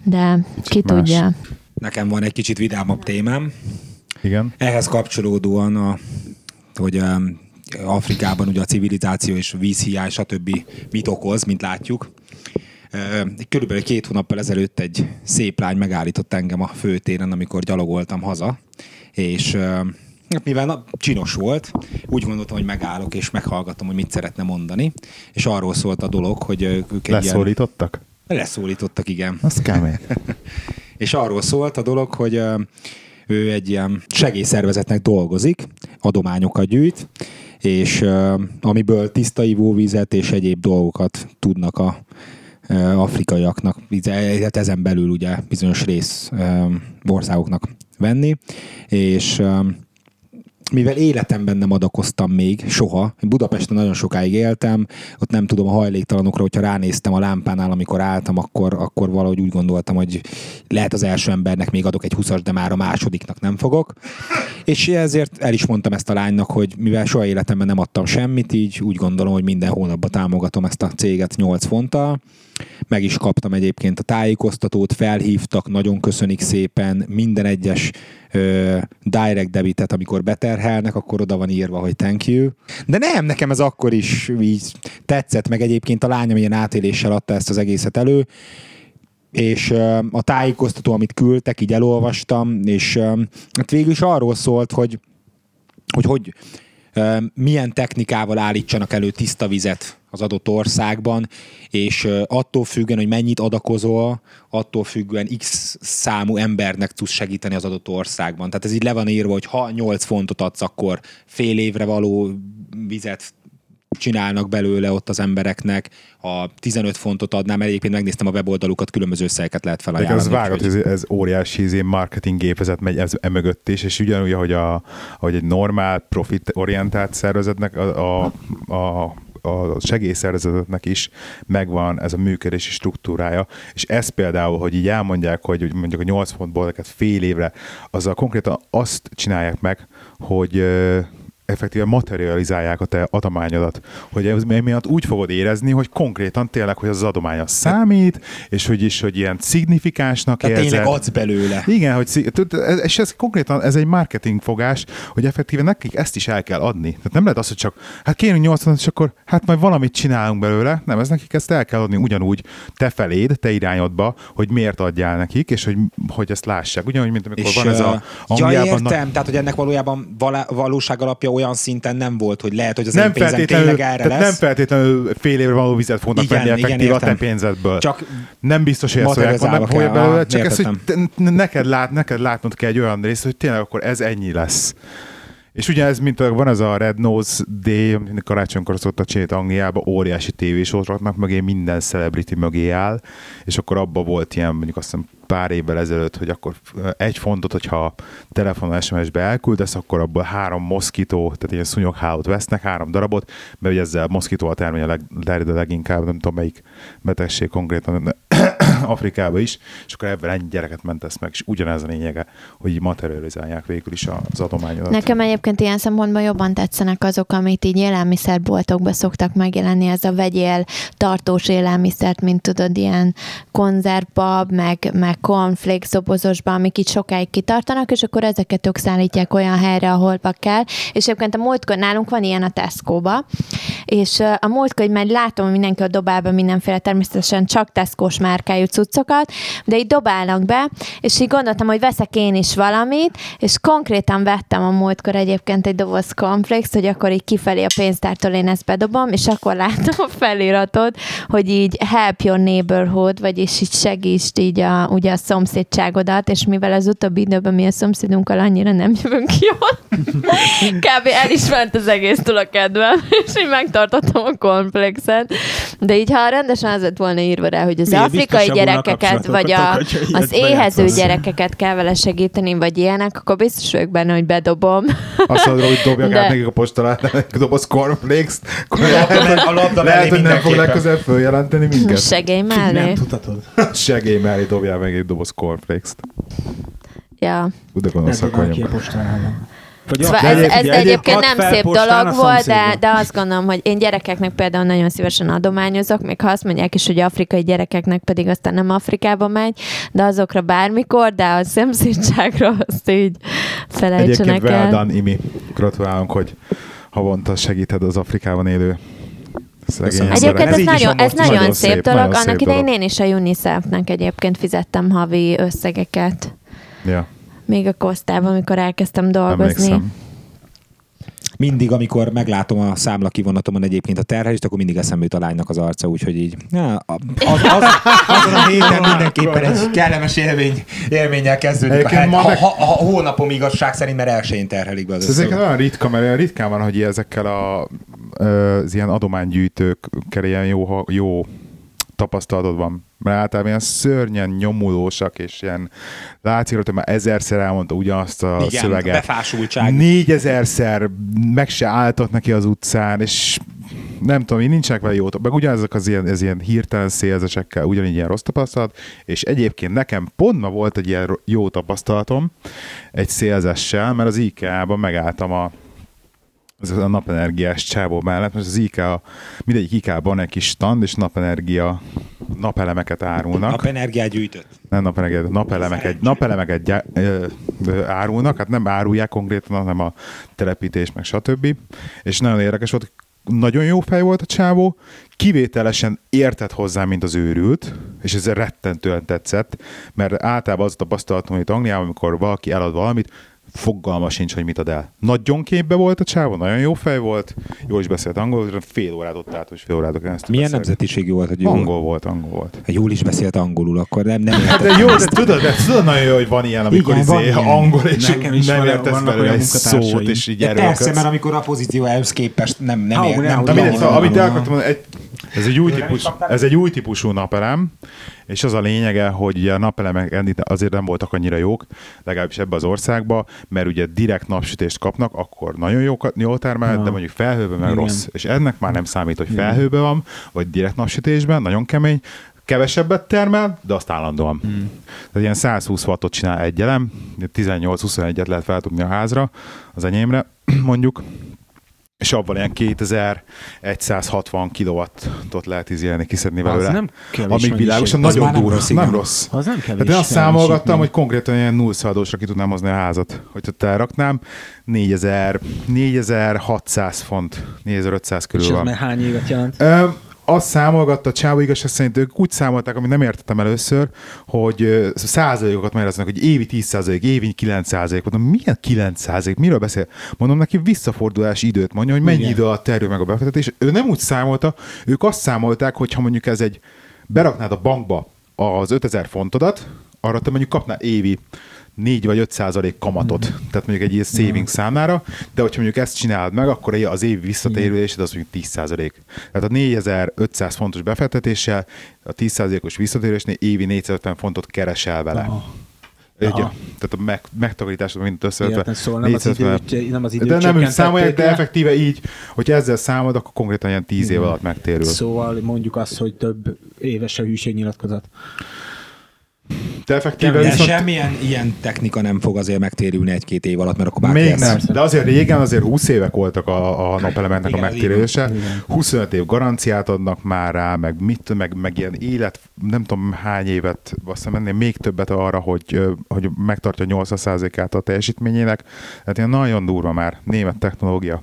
Speaker 3: de ki
Speaker 2: más.
Speaker 3: tudja.
Speaker 4: Nekem van egy kicsit vidámabb témám.
Speaker 2: Igen.
Speaker 4: Ehhez kapcsolódóan, a, hogy um, Afrikában ugye a civilizáció és vízhiány, stb. mit okoz, mint látjuk. Körülbelül két hónappal ezelőtt egy szép lány megállított engem a főtéren, amikor gyalogoltam haza, és mivel na, csinos volt, úgy gondoltam, hogy megállok és meghallgatom, hogy mit szeretne mondani, és arról szólt a dolog, hogy ők egy
Speaker 2: Leszólítottak?
Speaker 4: ilyen... Leszólítottak, igen.
Speaker 2: Az kemény. [LAUGHS]
Speaker 4: És arról szólt a dolog, hogy ő egy ilyen segélyszervezetnek dolgozik, adományokat gyűjt, és amiből tiszta ivóvizet és egyéb dolgokat tudnak a afrikaiaknak, hát ezen belül ugye bizonyos rész országoknak venni, és mivel életemben nem adakoztam még, soha. Budapesten nagyon sokáig éltem, ott nem tudom a hajléktalanokra, hogyha ránéztem a lámpánál, amikor álltam, akkor, akkor valahogy úgy gondoltam, hogy lehet az első embernek még adok egy 20 de már a másodiknak nem fogok. És ezért el is mondtam ezt a lánynak, hogy mivel soha életemben nem adtam semmit, így úgy gondolom, hogy minden hónapban támogatom ezt a céget 8 fonttal. Meg is kaptam egyébként a tájékoztatót, felhívtak, nagyon köszönik szépen, minden egyes ö, direct debitet, amikor beterhelnek, akkor oda van írva, hogy thank you. De nem, nekem ez akkor is így tetszett, meg egyébként a lányom ilyen átéléssel adta ezt az egészet elő, és a tájékoztató, amit küldtek, így elolvastam, és hát végül is arról szólt, hogy hogy, hogy milyen technikával állítsanak elő tiszta vizet az adott országban, és attól függően, hogy mennyit adakozol, attól függően x számú embernek tudsz segíteni az adott országban. Tehát ez így le van írva, hogy ha 8 fontot adsz, akkor fél évre való vizet csinálnak belőle ott az embereknek, ha 15 fontot adnám, egyébként megnéztem a weboldalukat, különböző összegeket lehet
Speaker 2: De
Speaker 4: felajánlani.
Speaker 2: az vágott, hogy ez, óriási izé, marketing gépezet megy ez emögött is, és ugyanúgy, ahogy, a, ahogy egy normál profit-orientált szervezetnek, a, a, a, a segélyszervezetnek is megvan ez a működési struktúrája, és ez például, hogy így elmondják, hogy mondjuk a 8 fontból ezeket fél évre, azzal konkrétan azt csinálják meg, hogy effektíve materializálják a te adományodat. Hogy ez miatt úgy fogod érezni, hogy konkrétan tényleg, hogy az adomány az számít, és hogy is, hogy ilyen szignifikánsnak
Speaker 4: Tehát
Speaker 2: érzed.
Speaker 4: tényleg adsz belőle.
Speaker 2: Igen, hogy és ez konkrétan ez egy marketing fogás, hogy effektíve nekik ezt is el kell adni. Tehát nem lehet az, hogy csak hát kérünk 80 és akkor hát majd valamit csinálunk belőle. Nem, ez nekik ezt el kell adni ugyanúgy te feléd, te irányodba, hogy miért adjál nekik, és hogy, hogy ezt lássák. Ugyanúgy, mint amikor van ez a
Speaker 4: ja, értem, tehát hogy ennek valójában vala, valóság alapja olyan szinten nem volt, hogy lehet, hogy az
Speaker 2: nem
Speaker 4: én pénzem tényleg erre lesz.
Speaker 2: nem feltétlenül fél évre való vizet fognak
Speaker 4: Igen,
Speaker 2: venni effektív a te pénzedből.
Speaker 4: Csak
Speaker 2: nem biztos, hogy ezt vannak fogja
Speaker 4: kell,
Speaker 2: belőle, csak ez, hogy neked, lát, neked látnod kell egy olyan részt, hogy tényleg akkor ez ennyi lesz. És ugye ez, mint a- van ez a Red Nose Day, amit karácsonykor szoktak csinálni Angliába, óriási tévésoroknak mögé, minden celebrity mögé áll, és akkor abba volt ilyen, mondjuk azt hiszem pár évvel ezelőtt, hogy akkor egy fontot, hogyha telefonon SMS-be elküldesz, akkor abból három moszkító, tehát ilyen szúnyoghálót vesznek, három darabot, mert ugye ezzel moszkító a termény a leg, leginkább, nem tudom melyik betegség konkrétan Afrikába is, és akkor ebben ennyi gyereket mentesz meg, és ugyanez a lényege, hogy materializálják végül is az adományodat.
Speaker 3: Nekem egyébként ilyen szempontból jobban tetszenek azok, amit így élelmiszerboltokban szoktak megjelenni, ez a vegyél tartós élelmiszert, mint tudod, ilyen konzervbab, meg, meg cornflakes dobozosban, amik itt sokáig kitartanak, és akkor ezeket ők szállítják olyan helyre, ahol kell. És egyébként a múltkor nálunk van ilyen a Tesco-ba, és a múltkor hogy már látom, mindenki a dobál be mindenféle természetesen csak Tesco-s cuccokat, de így dobálnak be, és így gondoltam, hogy veszek én is valamit, és konkrétan vettem a múltkor egyébként egy doboz cornflakes, hogy akkor így kifelé a pénztártól én ezt bedobom, és akkor látom a feliratot, hogy így help your neighborhood, vagyis így segítsd így a, ugye a szomszédságodat, és mivel az utóbbi időben mi a szomszédunkkal annyira nem jövünk jól, [LAUGHS] kb. elismert az egésztől a kedvem, [LAUGHS] és így megtartottam a komplexet. De így, ha rendesen az lett volna írva rá, hogy az
Speaker 1: Miért
Speaker 3: afrikai gyerekeket, vagy a, az éhező gyerekeket kell vele segíteni, vagy ilyenek, akkor biztos vagyok benne, hogy bedobom.
Speaker 2: Azt mondod, hogy dobják
Speaker 3: De-
Speaker 2: át nekik a postalát, egy [LAUGHS] doboz cornflakes-t, akkor
Speaker 4: A labda
Speaker 2: lehet, hogy nem fog legközelebb följelenteni minket.
Speaker 3: Segély
Speaker 1: Nem
Speaker 3: mellé.
Speaker 1: tudhatod. [LAUGHS]
Speaker 2: Segély mellé dobjál meg egy doboz cornflakes-t.
Speaker 3: Ja.
Speaker 2: De gonoszak
Speaker 1: dobál ki a Vagy
Speaker 3: Szóval ez,
Speaker 1: Egyébként-
Speaker 3: ez egyébként
Speaker 1: add
Speaker 3: nem szép dolog volt, de, de azt gondolom, hogy én gyerekeknek például nagyon szívesen adományozok, még ha azt mondják is, hogy afrikai gyerekeknek pedig aztán nem Afrikába megy, de azokra bármikor, de a szomszédságra azt így felejtsenek
Speaker 2: Egyébként
Speaker 3: el.
Speaker 2: done, Imi. Gratulálunk, hogy havonta segíted az Afrikában élő szegény.
Speaker 3: Egyébként ez, nagyon, ez
Speaker 4: is.
Speaker 3: nagyon, szép, dolog.
Speaker 2: nagyon
Speaker 3: Annak
Speaker 2: szép
Speaker 3: idején
Speaker 2: dolog.
Speaker 3: én is a UNICEF-nek egyébként fizettem havi összegeket.
Speaker 2: Ja,
Speaker 3: Még a kosztában, amikor elkezdtem dolgozni.
Speaker 2: emlékszem.
Speaker 4: Mindig, amikor meglátom a számla kivonatomon egyébként a terhelést, akkor mindig eszembe jut a lánynak az arca, úgyhogy így ja, a- az, az, azon a héten mindenképpen egy kellemes élmény, élménnyel kezdődik a hát,
Speaker 2: ma
Speaker 4: ha,
Speaker 2: meg-
Speaker 4: ha, ha, hónapom igazság szerint, mert elsőjén terhelik be az
Speaker 2: Ez olyan ritka, mert olyan ritkán van, hogy ezekkel a, az ilyen adománygyűjtőkkel ilyen jó, jó tapasztalatod van. Mert általában ilyen szörnyen nyomulósak, és ilyen látszik, hogy már ezerszer elmondta ugyanazt a
Speaker 4: Igen,
Speaker 2: szöveget.
Speaker 4: befásultság.
Speaker 2: Négyezerszer meg se állított neki az utcán, és nem tudom, így nincsenek vele jó, meg ugyanezek az ilyen, ez ilyen hirtelen szélzesekkel, ugyanígy ilyen rossz tapasztalat, és egyébként nekem pont ma volt egy ilyen jó tapasztalatom egy szélzessel, mert az IKEA-ban megálltam a az a napenergiás csávó mellett, most az IKEA, mindegyik IKEA-ban van egy kis stand, és napenergia napelemeket árulnak
Speaker 4: Napenergiát gyűjtött.
Speaker 2: nem napelemeket, napelemeket, napelemeket gyá, ö, ö, árulnak, hát nem árulják konkrétan, hanem a telepítés, meg stb. És nagyon érdekes volt, nagyon jó fej volt a csávó, kivételesen értett hozzá, mint az őrült, és ez rettentően tetszett, mert általában az a tapasztalatom, hogy itt Angliában, amikor valaki elad valamit, fogalma sincs, hogy mit ad el. Nagyon képbe volt a csávó, nagyon jó fej volt, jól is beszélt angolul, fél órát ott állt, és fél órát keresztül
Speaker 4: Milyen
Speaker 2: beszélt.
Speaker 4: nemzetiségű volt, hogy jól,
Speaker 2: Angol volt, angol volt.
Speaker 4: Ha jól is beszélt angolul, akkor nem, nem
Speaker 2: Hát [LAUGHS] de jó, de tudod, de tudod nagyon jó, hogy van ilyen, amikor
Speaker 1: Igen, van
Speaker 2: izé,
Speaker 1: ilyen.
Speaker 2: angol, és
Speaker 1: Nekem is
Speaker 2: nem
Speaker 1: van-
Speaker 2: értesz belőle egy szót, és így
Speaker 4: Ja, persze, mert amikor a pozícióhoz képest nem, nem, ér, nem
Speaker 1: van,
Speaker 2: szóval, amit
Speaker 1: van,
Speaker 2: el
Speaker 1: van.
Speaker 2: akartam mondani, egy, ez egy új típus, ez egy új típusú napelem, és az a lényege, hogy a napelemek azért nem voltak annyira jók, legalábbis ebbe az országba, mert ugye direkt napsütést kapnak, akkor nagyon jó, jól termel, de mondjuk felhőben meg
Speaker 1: Igen.
Speaker 2: rossz. És ennek már nem számít, hogy felhőben van, vagy direkt napsütésben, nagyon kemény, kevesebbet termel, de azt állandóan. Hmm. Tehát ilyen 120 wattot csinál egy elem, 18-21-et lehet feltudni a házra, az enyémre [CLEARS THROAT] mondjuk, és abban ilyen 2160 kilowattot lehet izélni, kiszedni belőle.
Speaker 1: Az nem kevés
Speaker 2: Amíg világosan nagyon
Speaker 4: nem
Speaker 2: durva.
Speaker 4: rossz,
Speaker 2: Nem
Speaker 4: igen.
Speaker 2: rossz.
Speaker 1: Az nem kevés.
Speaker 2: Tehát én azt számolgattam, hogy konkrétan ilyen nullszadósra ki tudnám hozni a házat. Hogy ott elraknám, 4000, 4600 font, 4500
Speaker 1: És
Speaker 2: körül
Speaker 1: ez
Speaker 2: van.
Speaker 1: már hány évet jelent?
Speaker 2: Ö, azt számolgatta a csávó igazság szerint, ők úgy számolták, amit nem értettem először, hogy százalékokat magyaráznak, hogy évi 10 százalék, évi 9 százalék. Mondom, milyen 9 százalék? Miről beszél? Mondom neki visszafordulási időt mondja, hogy mennyi
Speaker 1: Igen.
Speaker 2: idő alatt terül meg a befektetés. Ő nem úgy számolta, ők azt számolták, hogy ha mondjuk ez egy, beraknád a bankba az 5000 fontodat, arra te mondjuk kapnál évi 4 vagy 5 százalék kamatot,
Speaker 1: Mhm.
Speaker 2: tehát mondjuk egy ilyen saving számára, de hogyha mondjuk ezt csinálod meg, akkor az év visszatérülésed az mondjuk 10 százalék. Tehát a 4500 fontos befektetéssel, a 10 százalékos visszatérülésnél évi 450 fontot keresel vele.
Speaker 1: Aha.
Speaker 2: Ugye,
Speaker 1: Aha.
Speaker 2: tehát a meg, megtakarításod mindent összevetve.
Speaker 1: Értem, szóval nem az
Speaker 2: 450.
Speaker 1: idő, nem az idő
Speaker 2: de nem úgy számolják, de effektíve így, hogy ezzel számolod, akkor konkrétan ilyen 10 év alatt megtérül.
Speaker 1: Szóval mondjuk azt, hogy több éves a hűségnyilatkozat.
Speaker 2: De effektíve
Speaker 4: De
Speaker 2: viszont...
Speaker 4: semmilyen ilyen technika nem fog azért megtérülni egy-két év alatt, mert akkor bárki
Speaker 2: Még nem, de azért régen azért 20 évek voltak a, a napelementnek a
Speaker 4: Igen,
Speaker 2: megtérése. 25 év garanciát adnak már rá, meg mit, meg, meg ilyen élet, nem tudom hány évet, azt hiszem ennél még többet arra, hogy, hogy megtartja 80%-át a teljesítményének. Tehát ilyen nagyon durva már, német technológia.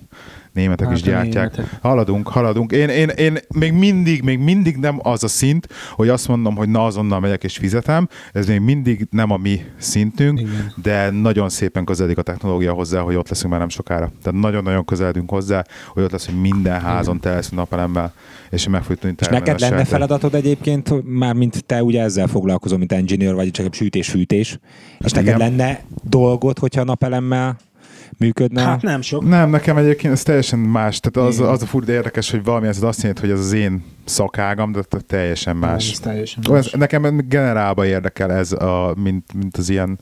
Speaker 2: Németek
Speaker 1: Hát
Speaker 2: is gyártják.
Speaker 1: németek.
Speaker 2: Haladunk, haladunk. Én, én, én még mindig, még mindig nem az a szint, hogy azt mondom, hogy na azonnal megyek és fizetem. Ez még mindig nem a mi szintünk,
Speaker 1: Igen.
Speaker 2: de nagyon szépen közeledik a technológia hozzá, hogy ott leszünk már nem sokára. Tehát nagyon-nagyon közeledünk hozzá, hogy ott lesz, hogy minden házon te lesz napelemmel, és meg fogjuk tudni
Speaker 4: És neked lenne feladatod egyébként, már mint te ugye ezzel foglalkozol, mint engineer, vagy csak sütés-fűtés, és neked
Speaker 2: igen.
Speaker 4: lenne dolgod, hogyha napelemmel működne?
Speaker 1: Hát nem sok.
Speaker 2: Nem, nekem egyébként ez teljesen más. Tehát az, az a furcsa érdekes, hogy valami ez azt jelenti, hogy ez az én szakágam, de te- teljesen más.
Speaker 1: Ez teljesen más.
Speaker 2: nekem generálban érdekel ez, a, mint, mint az ilyen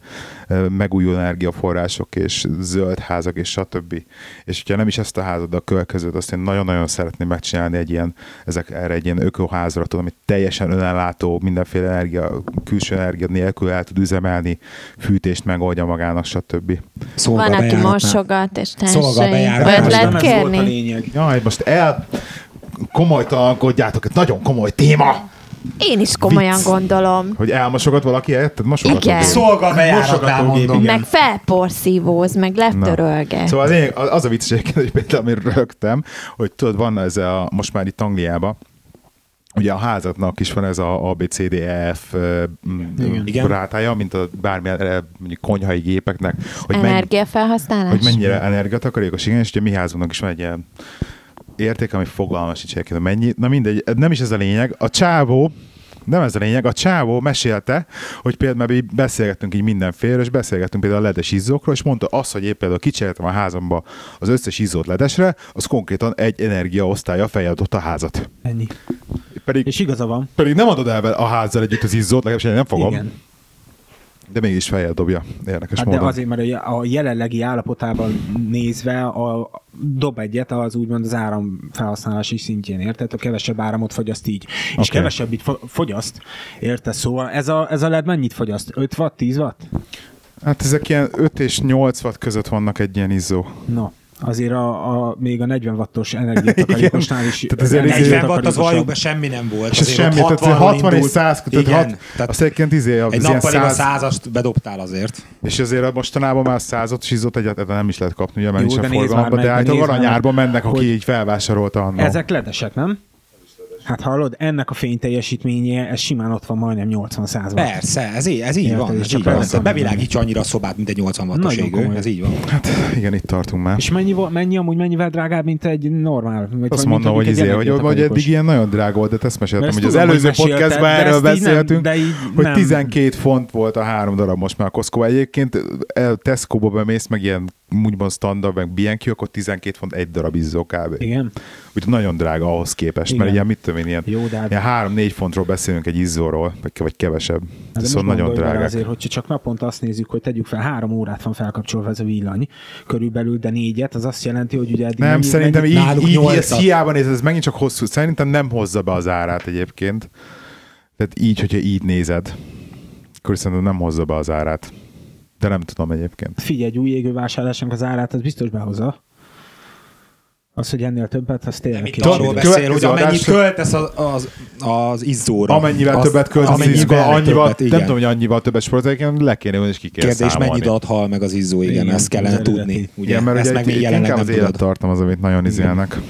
Speaker 2: megújuló energiaforrások és zöld házak és stb. És hogyha nem is ezt a házat, de a következőt, azt én nagyon-nagyon szeretném megcsinálni egy ilyen, ezek erre egy ilyen ökoházra, tudom, hogy teljesen önellátó, mindenféle energia, külső energia nélkül el tud üzemelni, fűtést megoldja magának, stb.
Speaker 3: Van, aki mosogat, és társai.
Speaker 4: Szolgabejárat.
Speaker 3: Olyat
Speaker 4: Most
Speaker 3: lehet
Speaker 1: nem ez volt a
Speaker 3: kérni?
Speaker 1: lényeg.
Speaker 2: Jaj, most el komolytalankodjátok, ez nagyon komoly téma,
Speaker 3: Én is komolyan
Speaker 2: Vicc.
Speaker 3: gondolom.
Speaker 2: hogy elmosogat valaki, érted? Mosogató
Speaker 3: Igen.
Speaker 4: Szolgabejáratnál
Speaker 1: Mosogatógép,
Speaker 4: mondom.
Speaker 3: Meg felporszívóz, meg leptörölge.
Speaker 2: Szóval lényeg, az a vicces egyébként, hogy például amiről rögtem, hogy tudod, van ez a, most már itt Angliában, ugye a házatnak is van ez a ABCDEF
Speaker 1: Igen.
Speaker 4: Igen.
Speaker 2: rátája, mint a bármilyen mondjuk konyhai gépeknek, hogy, mennyi,
Speaker 3: Energiafelhasználás?
Speaker 2: hogy mennyire energiatakarékos, igen, és ugye mi házunknak is van egy ilyen érték, ami fogalmas sincs mennyi. Na mindegy, nem is ez a lényeg. A csávó, nem ez a lényeg, a csávó mesélte, hogy például így beszélgettünk így mindenféle, és beszélgettünk például a ledes izzókról, és mondta azt, hogy épp például kicseréltem a házamba az összes izzót ledesre, az konkrétan egy energiaosztálya feladott a házat.
Speaker 1: Ennyi.
Speaker 2: Pedig,
Speaker 1: És igaza van.
Speaker 2: pedig nem adod el a házzal együtt az izzót, legalábbis én nem fogom,
Speaker 1: Igen.
Speaker 2: De mégis fejjel dobja. Érdekes
Speaker 1: Hát de
Speaker 2: módon.
Speaker 1: azért, mert a je- a jelenlegi állapotában nézve a, dob egyet az úgymond az áram felhasználási szintjén, érted? A kevesebb áramot fogyaszt így. És
Speaker 2: Oké.
Speaker 1: kevesebb itt fo- fogyaszt, érted? Szóval ez a, ez a LED mennyit fogyaszt? 5 watt, 10 watt?
Speaker 2: Hát ezek ilyen 5 és 8 watt között vannak egy ilyen izzó.
Speaker 1: No. Azért a, a, még a 40 wattos energiatakarékosnál is
Speaker 2: Tehát azért
Speaker 1: energia-
Speaker 2: izé-
Speaker 4: 40 watt az valljuk be semmi nem volt.
Speaker 2: És
Speaker 4: Azért
Speaker 2: semmi, tehát
Speaker 4: 60-ról
Speaker 2: 60 és
Speaker 4: indult.
Speaker 2: 100, tehát,
Speaker 4: Igen,
Speaker 2: hat,
Speaker 4: tehát
Speaker 2: azt egyébként izé, az
Speaker 4: egy
Speaker 2: ilyen
Speaker 4: nappaliba
Speaker 2: 100,
Speaker 4: százast bedobtál azért.
Speaker 2: és azért mostanában már százat és izzót egyáltalán nem is lehet kapni, ugye, mert
Speaker 1: Jó,
Speaker 2: nincs a
Speaker 1: már
Speaker 2: de általában aranyárban
Speaker 1: meg,
Speaker 2: mennek, aki így felvásárolta annó.
Speaker 1: Ezek ledesek, nem? Hát hallod, ennek a fényteljesítménye, ez simán ott van majdnem 80 száz watt.
Speaker 4: Persze, ez így, ez így
Speaker 1: Érted,
Speaker 4: van. Ez így van.
Speaker 1: mondom.
Speaker 4: bevilágítsa annyira a szobát, mint egy 80 wattos
Speaker 1: Nagyon
Speaker 4: égő.
Speaker 1: komoly.
Speaker 4: Ez így van.
Speaker 2: Hát igen, itt tartunk már.
Speaker 1: És mennyi, mennyi amúgy mennyivel drágább, mint egy normál? Vagy
Speaker 2: Azt mondom, hogy, izé, hogy, hogy eddig ilyen nagyon drága volt, de ezt meséltem,
Speaker 1: Ezt
Speaker 2: hogy az előző podcastban erről beszéltünk, hogy
Speaker 1: nem.
Speaker 2: 12 font volt a három darab most már a Costco. Egyébként el Tesco-ba bemész, meg ilyen úgymond standard, meg BNQ, akkor 12 font egy darab izzó kb.
Speaker 1: Igen.
Speaker 2: Úgyhogy nagyon drága ahhoz képest,
Speaker 1: Igen.
Speaker 2: mert ilyen mit tudom én, ilyen,
Speaker 1: Jó, de
Speaker 2: ilyen 3-4 fontról beszélünk egy izzóról, vagy, vagy kevesebb.
Speaker 1: Hát de
Speaker 2: Szóval nagyon drágák.
Speaker 1: Azért, hogyha csak naponta azt nézzük, hogy tegyük fel, három órát van felkapcsolva ez a villany, körülbelül, de négyet, az azt jelenti, hogy ugye eddig
Speaker 2: Nem,
Speaker 1: mennyi,
Speaker 2: szerintem
Speaker 1: mennyi,
Speaker 2: így, így, így ez hiába néz, ez megint csak hosszú. Szerintem nem hozza be az árát egyébként. Tehát így, hogyha így nézed, akkor szerintem nem hozza be az árát. De nem tudom egyébként.
Speaker 1: Figyelj, egy új égő vásárlásnak az árát, az biztos behozza. Az, hogy ennél többet, az tényleg
Speaker 4: Itt
Speaker 1: kicsit.
Speaker 4: arról
Speaker 2: Következő
Speaker 4: beszél, hogy amennyit költesz az, az, az izzóra.
Speaker 2: Amennyivel
Speaker 4: az,
Speaker 2: többet költesz az
Speaker 4: amennyivel
Speaker 2: izgóra, annyival,
Speaker 4: többet, igen.
Speaker 2: nem tudom, hogy annyival többet sportolják, le kéne és ki kell
Speaker 4: Kérdés,
Speaker 2: számolni.
Speaker 4: mennyi adat hal meg az izzó, igen,
Speaker 1: Igen,
Speaker 4: ezt kellene
Speaker 1: az
Speaker 4: tudni. Ugye?
Speaker 2: Igen, mert
Speaker 4: ezt
Speaker 2: ugye
Speaker 4: meg még jelenleg
Speaker 2: inkább
Speaker 4: nem
Speaker 2: az élettartam az, amit nagyon izélnek.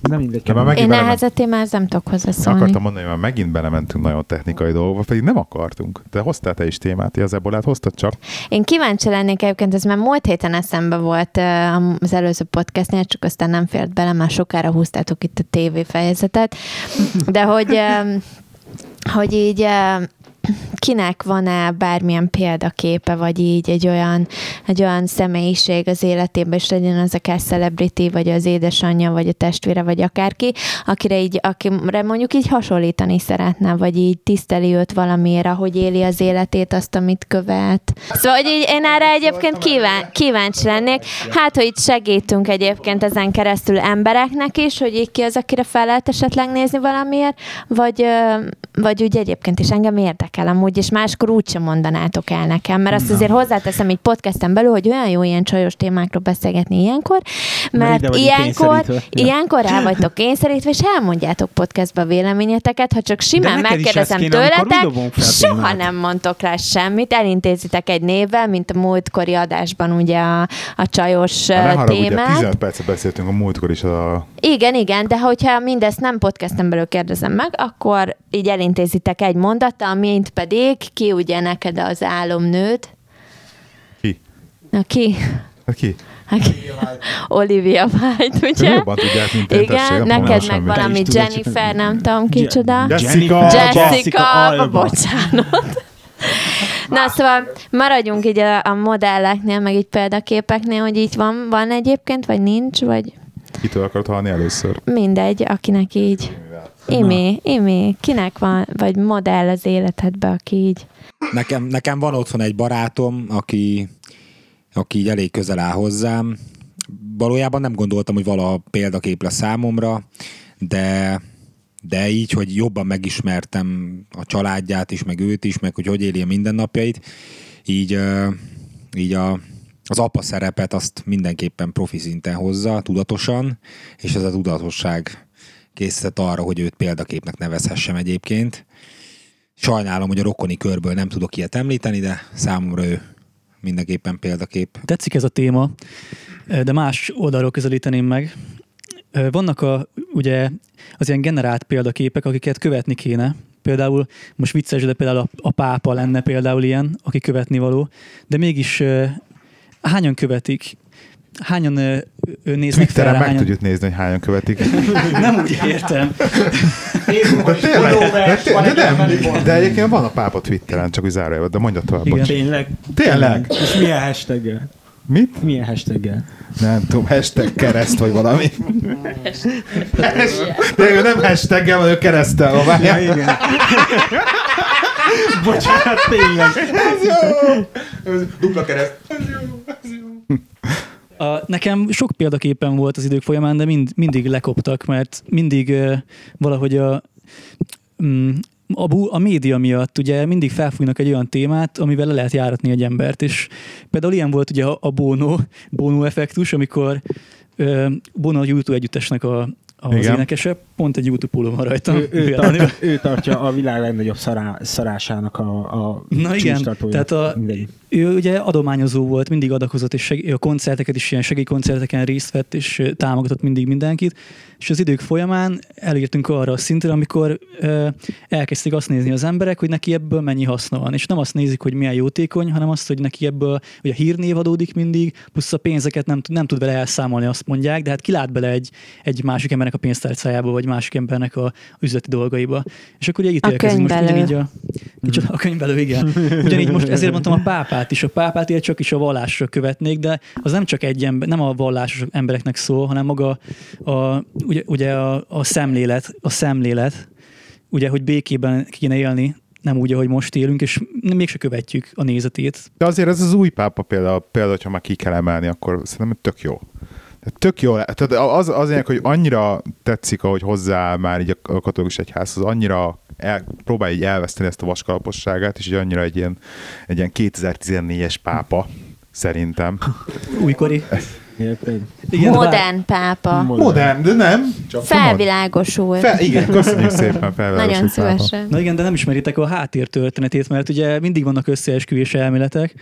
Speaker 1: Nem mindegy.
Speaker 2: De már megint
Speaker 3: Én
Speaker 2: belement-
Speaker 3: ehhez a témához nem tudok hozzászólni.
Speaker 2: Akartam mondani, hogy már megint belementünk nagyon technikai dolgokba, pedig nem akartunk. Te hoztál te is témát, az ebolát hoztad csak.
Speaker 3: Én kíváncsi lennék egyébként, ez már múlt héten eszembe volt az előző podcastnél, csak aztán nem fért bele, már sokára húztátok itt a TV fejezetet, de hogy, hogy így kinek van-e bármilyen példaképe, vagy így egy olyan, egy olyan személyiség az életében, és legyen az akár celebrity, vagy az édesanyja, vagy a testvére, vagy akárki, akire így, akire mondjuk így hasonlítani szeretne, vagy így tiszteli őt valamiért, ahogy éli az életét, azt, amit követ. Szóval, hogy így én erre egyébként kíván, kíváncsi lennék. Hát, hogy itt segítünk egyébként ezen keresztül embereknek is, hogy így ki az, akire fel lehet esetleg nézni valamiért, vagy, vagy úgy egyébként is engem érdekel amúgy, és máskor úgysem mondanátok el nekem, mert azt azért hozzáteszem így podcasten belül, hogy olyan jó ilyen csajos témákról beszélgetni ilyenkor,
Speaker 1: Mert
Speaker 3: mert ilyenkor.
Speaker 1: Ja.
Speaker 3: ilyenkor rá vagytok kényszerítve, és elmondjátok podcastba a véleményeteket, ha csak simán megkérdezem
Speaker 1: kéne,
Speaker 3: tőletek, soha
Speaker 1: témát.
Speaker 3: nem mondtok rá semmit, elintézitek egy névvel, mint a múltkori adásban ugye a, a csajos
Speaker 2: haragudj, ugye
Speaker 3: témát.
Speaker 2: 15 percet beszéltünk a múltkor is a
Speaker 3: Igen, igen, de hogyha mindezt nem podcasten belül kérdezem meg, akkor így elintézitek egy mondattal, mint pedig ki ugye neked az álomnőd?
Speaker 2: ki.
Speaker 3: Na ki?
Speaker 2: Hát ki?
Speaker 3: Olivia White, ugye?
Speaker 2: jobban tudják, mint én, tessék,
Speaker 3: Igen, neked meg valami Jennifer, nem tudom kicsoda.
Speaker 2: Jessica!
Speaker 3: Jessica,
Speaker 1: Jessica
Speaker 3: Alba. bocsánat. Na, szóval maradjunk így a, a modelleknél, meg így példaképeknél, hogy így van, van egyébként, vagy nincs, vagy
Speaker 2: Kitől akarod hallani először?
Speaker 3: mindegy, akinek így. Imi, Imi, kinek van, vagy modell az életedbe, aki így.
Speaker 4: Nekem, nekem van otthon egy barátom, aki, aki így elég közel áll hozzám. Valójában nem gondoltam, hogy valaha példakép lesz számomra, de, de így, hogy jobban megismertem a családját is, meg őt is, meg hogy hogy éli a mindennapjait, így, így a, az apa szerepet azt mindenképpen profi szinten hozza, tudatosan, és ez a tudatosság készített arra, hogy őt példaképnek nevezhessem egyébként. Sajnálom, hogy a rokoni körből nem tudok ilyet említeni, de számomra ő mindenképpen példakép.
Speaker 5: Tetszik ez a téma, de más oldalról közelíteném meg. Vannak a, ugye az ilyen generált példaképek, akiket követni kéne. Például, most vicces, de például a, a pápa lenne például ilyen, aki követni való, de mégis hányan követik? Hányan ö, ö, néznek fel
Speaker 2: Twitteren
Speaker 5: rá,
Speaker 2: meg
Speaker 5: hányan...
Speaker 2: tudjuk nézni, hogy hányan követik. [LAUGHS]
Speaker 5: Nem úgy értem.
Speaker 2: De, de, nem, de egyébként van a pápa Twitteren, csak úgy zárójelben, de mondja tovább.
Speaker 5: Igen.
Speaker 1: Tényleg?
Speaker 2: Tényleg?
Speaker 1: És milyen hashtaggel?
Speaker 2: Mit?
Speaker 1: Milyen hashtaggel?
Speaker 2: Nem tudom, hashtag kereszt, vagy valami. De ő nem hashtaggel, hanem keresztel.
Speaker 1: Ja,
Speaker 2: várjál.
Speaker 1: igen. Bocsánat, tényleg.
Speaker 4: Dupla kereszt.
Speaker 5: A, nekem sok példaképpen volt az idők folyamán, de mind, mindig lekoptak, mert mindig uh, valahogy a, mm, a, bú- a média miatt ugye mindig felfújnak egy olyan témát, amivel le lehet járatni egy embert, és például ilyen volt ugye a, a Bono, Bono effektus, amikor uh, Bono a YouTube együttesnek a, az
Speaker 2: Igen.
Speaker 5: énekese, pont egy YouTube póló van rajta.
Speaker 1: Ő, ő, tartja, ő tartja a világ legnagyobb szará, szarásának a, a
Speaker 5: Na igen, tehát a-
Speaker 1: Mindegy.
Speaker 5: Ő ugye adományozó volt, mindig adakozott, és seg- a koncerteket is ilyen segélykoncerteken részt vett, és támogatott mindig mindenkit. És az idők folyamán elértünk arra a szintre, amikor ö, elkezdték azt nézni az emberek, hogy neki ebből mennyi haszna van. És nem azt nézik, hogy milyen jótékony, hanem azt, hogy neki ebből hogy a hírnév adódik mindig, plusz a pénzeket nem, tud- nem tud vele elszámolni, azt mondják, de hát kilát bele egy, egy másik embernek a pénztárcájába, vagy másik embernek a üzleti dolgaiba. És akkor ugye itt
Speaker 3: A
Speaker 5: érkezünk most ugyanígy a, Kicsit a könyvelő, igen. Ugyanígy most ezért mondtam a pápát is. A pápát ilyen csak is a vallásra követnék, de az nem csak egy ember, nem a vallásos embereknek szól, hanem maga a, ugye, ugye a, a szemlélet, a szemlélet, ugye, hogy békében kéne élni, nem úgy, ahogy most élünk, és mégse követjük a nézetét.
Speaker 2: De azért ez az új pápa például, például, hogyha már ki kell emelni, akkor szerintem tök jó. Tök jó. Tehát az, az ilyen, hogy annyira tetszik, ahogy hozzá már így a katolikus egyházhoz, annyira el, próbálja így elveszteni ezt a vaskalaposságát, és így annyira egy ilyen, egy ilyen 2014-es pápa, szerintem. [LAUGHS]
Speaker 5: Újkori.
Speaker 1: Érted?
Speaker 5: Igen,
Speaker 3: Modern pápa.
Speaker 2: Modern, de nem. Csak
Speaker 3: Felvilágosult.
Speaker 2: Fel, igen, köszönjük szépen. [LAUGHS] felvilágosult
Speaker 3: Nagyon
Speaker 2: pápa.
Speaker 3: szívesen.
Speaker 5: Na igen, de nem ismeritek a háttér történetét, mert ugye mindig vannak összeesküvés elméletek,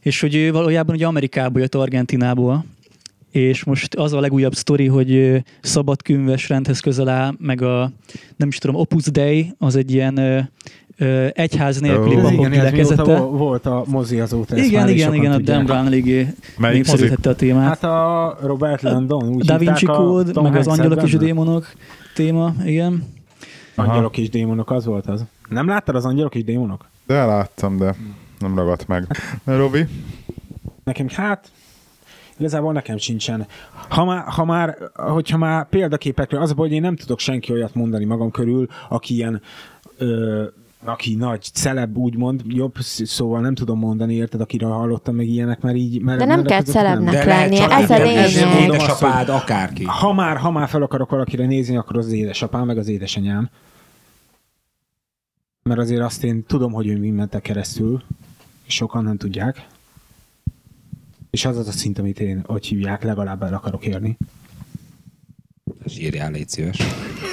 Speaker 5: és hogy ő valójában ugye Amerikából jött Argentinából, és most az a legújabb sztori, hogy ö, szabad könyves rendhez közel áll, meg a, nem is tudom, Opus Dei, az egy ilyen ö, ö, egyház nélküli.
Speaker 1: Ez
Speaker 5: papok gyülekezete.
Speaker 1: vo- volt a mozi azóta.
Speaker 5: Igen, igen, igen, a. Dan Brown eléggé
Speaker 2: Melyik
Speaker 5: népszerűsítette a témát.
Speaker 1: Hát a Robert Landon, úgy
Speaker 5: da Vinci Code, meg az angyalok és a démonok téma, igen.
Speaker 2: Aha.
Speaker 1: Angyalok és démonok, az volt az. Nem láttad az angyalok és démonok?
Speaker 2: De láttam, de nem ragadt meg. [LAUGHS] Robi?
Speaker 1: Nekem hát igazából nekem sincsen. Ha már, ha már, hogyha már példaképekről, az a baj, hogy én nem tudok senki olyat mondani magam körül, aki ilyen ö, aki nagy celeb, úgymond, jobb, sz- szóval nem tudom mondani, érted, akiről hallottam meg ilyenek, mert így... Mert,
Speaker 3: De nem
Speaker 1: mert
Speaker 3: kell celebnek
Speaker 4: csak
Speaker 3: ez a lényeg.
Speaker 4: édesapád, akárki.
Speaker 1: Ha már, ha már fel akarok valakire nézni, akkor az édesapám, meg az édesanyám. Mert azért azt én tudom, hogy ő mi mentek keresztül, és sokan nem tudják. És az az a szint, amit én, hogy hívják, legalább el akarok érni.
Speaker 4: Zsírjál, légy szíves.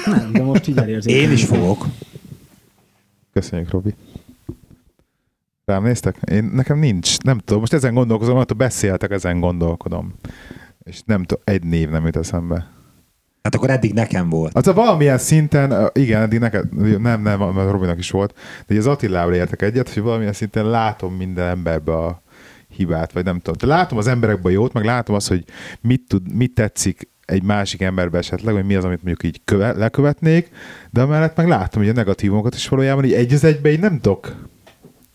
Speaker 1: Nem, de most így elérzékenyem.
Speaker 4: Én is fogok.
Speaker 2: Köszönjük, Robi. Rám néztek? Én, nekem nincs, nem tudom, most ezen gondolkozom, mert beszéltek, ezen gondolkodom. És nem tudom, egy név nem jut eszembe.
Speaker 4: Hát akkor eddig nekem volt.
Speaker 2: A valamilyen szinten, igen, eddig neked, nem, nem, mert Robinak is volt, de az Attilával értek egyet, hogy valamilyen szinten látom minden emberbe a hibát, vagy nem tudom. Látom az emberekben jót, meg látom azt, hogy mit, tud, mit tetszik egy másik emberbe esetleg, hogy mi az, amit mondjuk így köve, lekövetnék, de amellett meg látom, hogy a negatívumokat is valójában így egy az egybe így nem tudok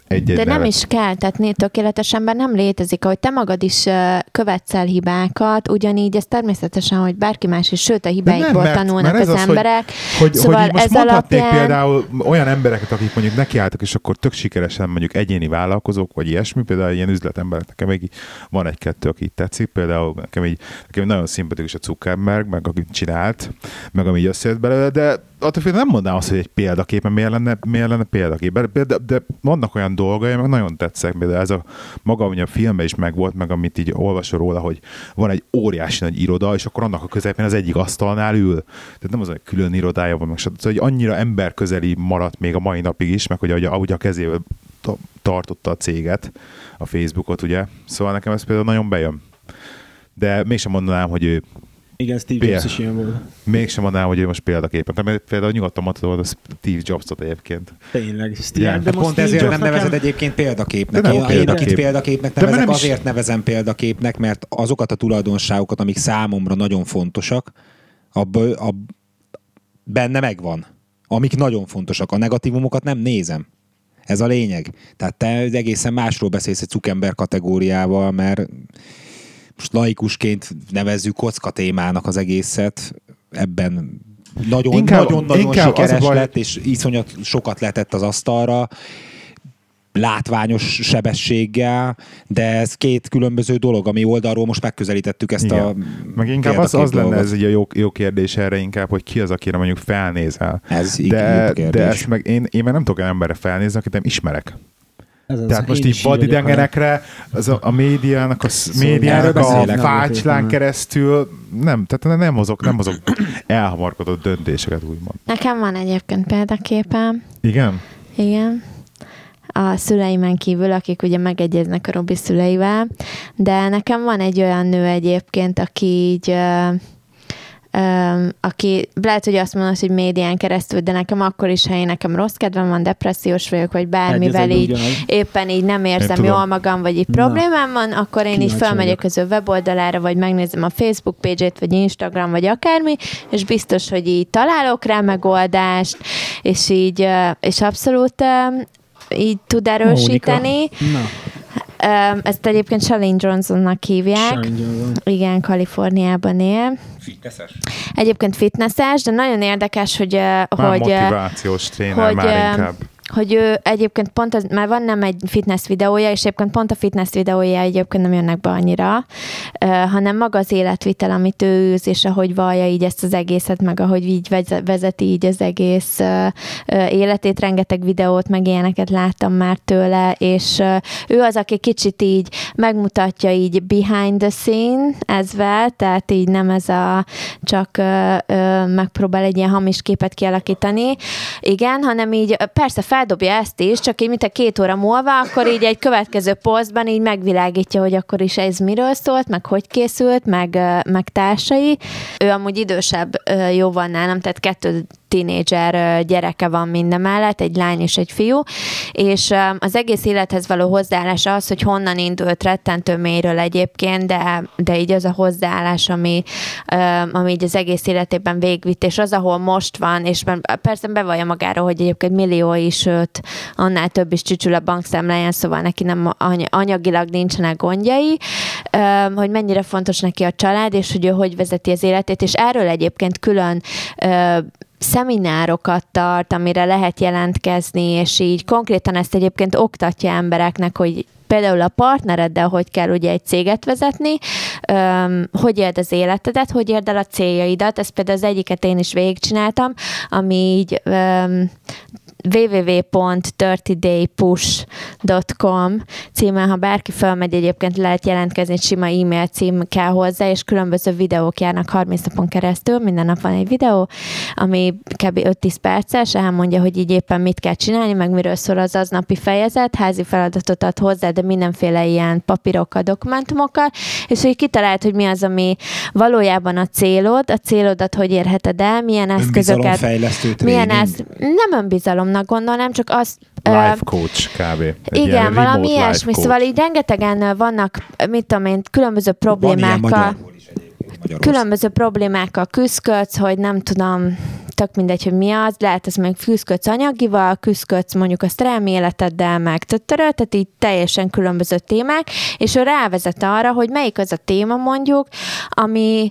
Speaker 2: egy
Speaker 3: De nem is kell, tehát tökéletes ember nem létezik. Ahogy te magad is követsz el hibákat, ugyanígy ez természetesen, hogy bárki más is, sőt a hibáikból tanulnak az,
Speaker 2: hogy-
Speaker 3: emberek.
Speaker 2: Hogy,
Speaker 3: Szóval
Speaker 2: hogy most
Speaker 3: ez
Speaker 2: mondhatnék
Speaker 3: alapján-
Speaker 2: például olyan embereket, akik mondjuk nekiálltak, és akkor tök sikeresen mondjuk egyéni vállalkozók, vagy ilyesmi, például ilyen üzletemberek, nekem még van egy-kettő, aki tetszik, például nekem így, nekem nagyon szimpatikus a Zuckerberg, meg akit csinált, meg ami így összejött belőle, de attól nem mondanám azt, hogy egy példakép, mert miért lenne, miért lenne példakép. De, de, de, vannak olyan dolgai, meg nagyon tetszek, például ez a maga, ami a filmben is megvolt, meg amit így olvasol róla, hogy van egy óriási nagy iroda, és akkor annak a közepén az egyik asztalnál ül. Tehát nem az, hogy külön irodája van, meg stb. szóval, hogy annyira emberközeli maradt még a mai napig is, meg hogy ahogy, ahogy a kezével ta- tartotta a céget, a Facebookot, ugye. Szóval nekem ez például nagyon bejön. De mégsem mondanám, hogy ő
Speaker 1: Igen, Steve Jobs is ilyen volt.
Speaker 2: mégsem mondanám, hogy ő most példaképen. Mert például nyugodtan mondhatod volna Steve Jobsot egyébként.
Speaker 1: Tényleg. Steve,
Speaker 2: Igen.
Speaker 1: de
Speaker 4: De
Speaker 1: most
Speaker 4: pont
Speaker 1: Steve
Speaker 4: ezért
Speaker 1: Jobs
Speaker 4: nem
Speaker 1: nekem-
Speaker 4: nevezed egyébként példaképnek.
Speaker 2: De nem
Speaker 4: Én, én
Speaker 2: példakép.
Speaker 4: akit példaképnek
Speaker 2: De
Speaker 4: nevezek,
Speaker 2: nem is-
Speaker 4: azért nevezem példaképnek, mert azokat a tulajdonságokat, amik számomra nagyon fontosak, abból, ab, benne megvan. Amik nagyon fontosak. A negatívumokat nem nézem. Ez a lényeg. Tehát te egészen másról beszélsz egy cukember kategóriával, mert most laikusként nevezzük kocka témának az egészet, ebben nagyon,
Speaker 2: Inkább-
Speaker 4: nagyon-nagyon
Speaker 2: inkább
Speaker 4: sikeres
Speaker 2: baj-
Speaker 4: lett, és iszonyat sokat letett az asztalra, látványos sebességgel, de ez két különböző dolog, ami oldalról most megközelítettük ezt
Speaker 2: Igen.
Speaker 4: a
Speaker 2: Meg inkább az, az lenne ez egy a jó, jó kérdés erre inkább, hogy ki az, akire mondjuk felnézel.
Speaker 4: Ez
Speaker 2: De, de ezt meg én, én meg nem tudok emberre felnézni, akit nem ismerek.
Speaker 1: Ez az,
Speaker 2: Tehát most így vadidengerekre, az a, a médiának, a, sz-
Speaker 1: Szóval
Speaker 2: médiának a
Speaker 1: beszélek.
Speaker 2: fácslán
Speaker 1: Nem.
Speaker 2: keresztül nem, tehát nem hozok, nem hozok elhamarkodott döntéseket, úgymond.
Speaker 3: Nekem van egyébként példaképem.
Speaker 2: Igen?
Speaker 3: Igen. A szüleimen kívül, akik ugye megegyeznek a Robi szüleivel, de nekem van egy olyan nő egyébként, aki így aki lehet, hogy azt mondod, hogy médián keresztül, de nekem akkor is, ha én nekem rossz kedvem van, depressziós vagyok, vagy bármivel így
Speaker 1: ugyanaz.
Speaker 3: éppen így nem érzem
Speaker 2: tudom.
Speaker 3: jól magam, vagy így
Speaker 1: Na.
Speaker 3: problémám van, akkor én így
Speaker 1: Kíváncsi
Speaker 3: felmegyek
Speaker 1: vagyok.
Speaker 3: az ő weboldalára, vagy megnézem a Facebook page-ét, vagy Instagram, vagy akármi, és biztos, hogy így találok rá megoldást, és így, ö, és abszolút ö, így tud erősíteni.
Speaker 1: Na,
Speaker 3: Ezt egyébként Shalane Johnsonnak hívják.
Speaker 1: Johnson.
Speaker 3: Igen, Kaliforniában él. Egyébként fitnesses, de nagyon érdekes, hogy, ö,
Speaker 2: Már
Speaker 3: hogy, ö,
Speaker 2: motivációs tréner
Speaker 3: hogy,
Speaker 2: már
Speaker 3: ö,
Speaker 2: inkább.
Speaker 3: Hogy ő egyébként pont az, már van nem egy fitness videója, és egyébként pont a fitness videója egyébként nem jönnek be annyira, hanem maga az életvitel, amit ő űz, és ahogy vallja így ezt az egészet, meg ahogy így vezeti így az egész életét, rengeteg videót, meg ilyeneket láttam már tőle, és ő az, aki kicsit így megmutatja így behind the scene ezvel, tehát így nem ez a csak megpróbál egy ilyen hamis képet kialakítani, igen, hanem így persze feldobja ezt is, csak így mint a két óra múlva, akkor így egy következő posztban így megvilágítja, hogy akkor is ez miről szólt, meg hogy készült, meg, meg társai. Ő amúgy idősebb jóval nálam, tehát kettő tínédzser gyereke van minden mellett, egy lány és egy fiú, és az egész élethez való hozzáállás az, hogy honnan indult rettentő mélyről egyébként, de, de így az a hozzáállás, ami, ami így az egész életében végvitt, és az, ahol most van, és persze bevallja magáról, hogy egyébként millió is, sőt, annál több is csücsül a bankszámláján, szóval neki nem anyagilag nincsenek gondjai, hogy mennyire fontos neki a család, és hogy ő hogy vezeti az életét, és erről egyébként külön szeminárokat tart, amire lehet jelentkezni, és így konkrétan ezt egyébként oktatja embereknek, hogy például a partnereddel hogy kell ugye egy céget vezetni, öm, hogy éld az életedet, hogy érd el a céljaidat, ezt például az egyiket én is végigcsináltam, ami így öm, www.30daypush.com címen, ha bárki felmegy, egyébként lehet jelentkezni, egy sima e-mail cím kell hozzá, és különböző videók járnak 30 napon keresztül, minden nap van egy videó, ami kb. 5-10 perces, elmondja, hogy így éppen mit kell csinálni, meg miről szól az aznapi fejezet, házi feladatot ad hozzá, de mindenféle ilyen papírokkal, dokumentumokkal, és hogy kitalált, hogy mi az, ami valójában a célod, a célodat hogy érheted el, milyen eszközöket. Milyen ez, nem önbizalom, magamnak gondolnám, csak az...
Speaker 2: Life coach kb.
Speaker 3: Egy igen, valami ilyesmi. Szóval így rengetegen vannak, mit tudom én, különböző problémákkal. Különböző problémákkal küzdködsz, hogy nem tudom, tök mindegy, hogy mi az, lehet ez még küzdködsz anyagival, küzdködsz mondjuk a szerelmi életeddel, meg töttöröl, tehát így teljesen különböző témák, és ő rávezet arra, hogy melyik az a téma mondjuk, ami,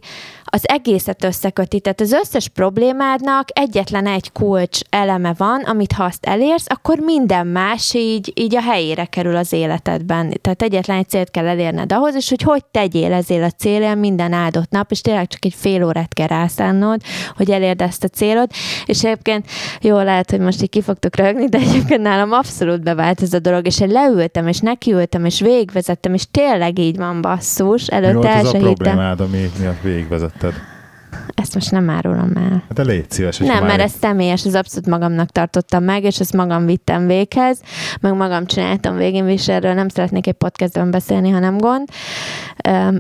Speaker 3: az egészet összeköti. Tehát az összes problémádnak egyetlen egy kulcs eleme van, amit ha azt elérsz, akkor minden más így, így a helyére kerül az életedben. Tehát egyetlen egy célt kell elérned ahhoz, és hogy hogy tegyél ezél a célért minden áldott nap, és tényleg csak egy fél órát kell rászánnod, hogy elérd ezt a célod. És egyébként jó lehet, hogy most így ki fogtok rögni, de egyébként nálam abszolút bevált ez a dolog, és én leültem, és nekiültem, és végigvezettem, és tényleg így van basszus. Előtte
Speaker 2: Mi volt az a problémád, ami miatt végigvezettem? Érted?
Speaker 3: Ezt most nem árulom el.
Speaker 2: De légy szíves.
Speaker 3: Nem, mert ez személyes, ez abszolút magamnak tartottam meg, és ezt magam vittem véghez, meg magam csináltam végén, és erről nem szeretnék egy podcastben beszélni, ha nem gond.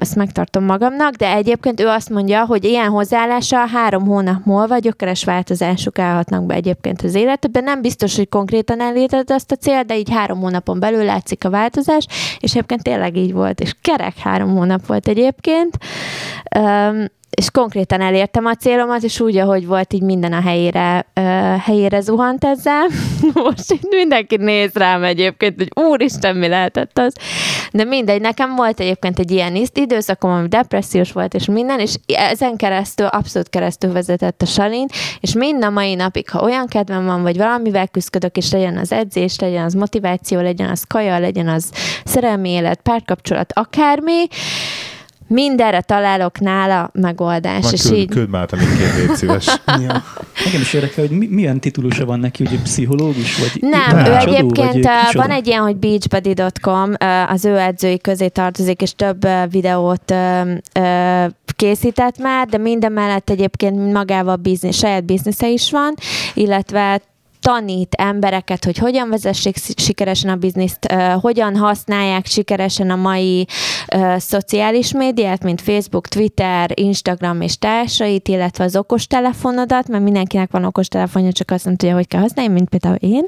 Speaker 3: Ezt megtartom magamnak, de egyébként ő azt mondja, hogy ilyen hozzáállással három hónap múlva gyökeres változások állhatnak be egyébként az életedben. Nem biztos, hogy konkrétan elérted azt a célt, de így három hónapon belül látszik a változás, és egyébként tényleg így volt, és kerek három hónap volt egyébként és konkrétan elértem a célomat, és úgy, ahogy volt, így minden a helyére, uh, helyére zuhant ezzel. [LAUGHS] Most mindenki néz rám egyébként, hogy úristen, mi lehetett az. De mindegy, nekem volt egyébként egy ilyen időszakom, ami depressziós volt, és minden, és ezen keresztül, abszolút keresztül vezetett a salin, és mind a mai napig, ha olyan kedvem van, vagy valamivel küzdök, és legyen az edzés, legyen az motiváció, legyen az kaja, legyen az szerelmi élet, párkapcsolat, akármi, mindenre találok nála megoldást.
Speaker 2: Van, és küld, így... küld már még két légy szíves. [LAUGHS]
Speaker 5: ja. Engem is érdekel, hogy mi, milyen titulusa van neki, hogy pszichológus? Vagy
Speaker 3: Nem, ő egyébként vagy van egy ilyen, hogy beachbuddy.com, az ő edzői közé tartozik, és több videót készített már, de minden mellett egyébként magával biznisz, saját biznisze is van, illetve tanít embereket, hogy hogyan vezessék sikeresen a bizniszt, hogyan használják sikeresen a mai szociális médiát, mint Facebook, Twitter, Instagram és társait, illetve az okostelefonodat, mert mindenkinek van okostelefonja, csak azt nem tudja, hogy kell használni, mint például én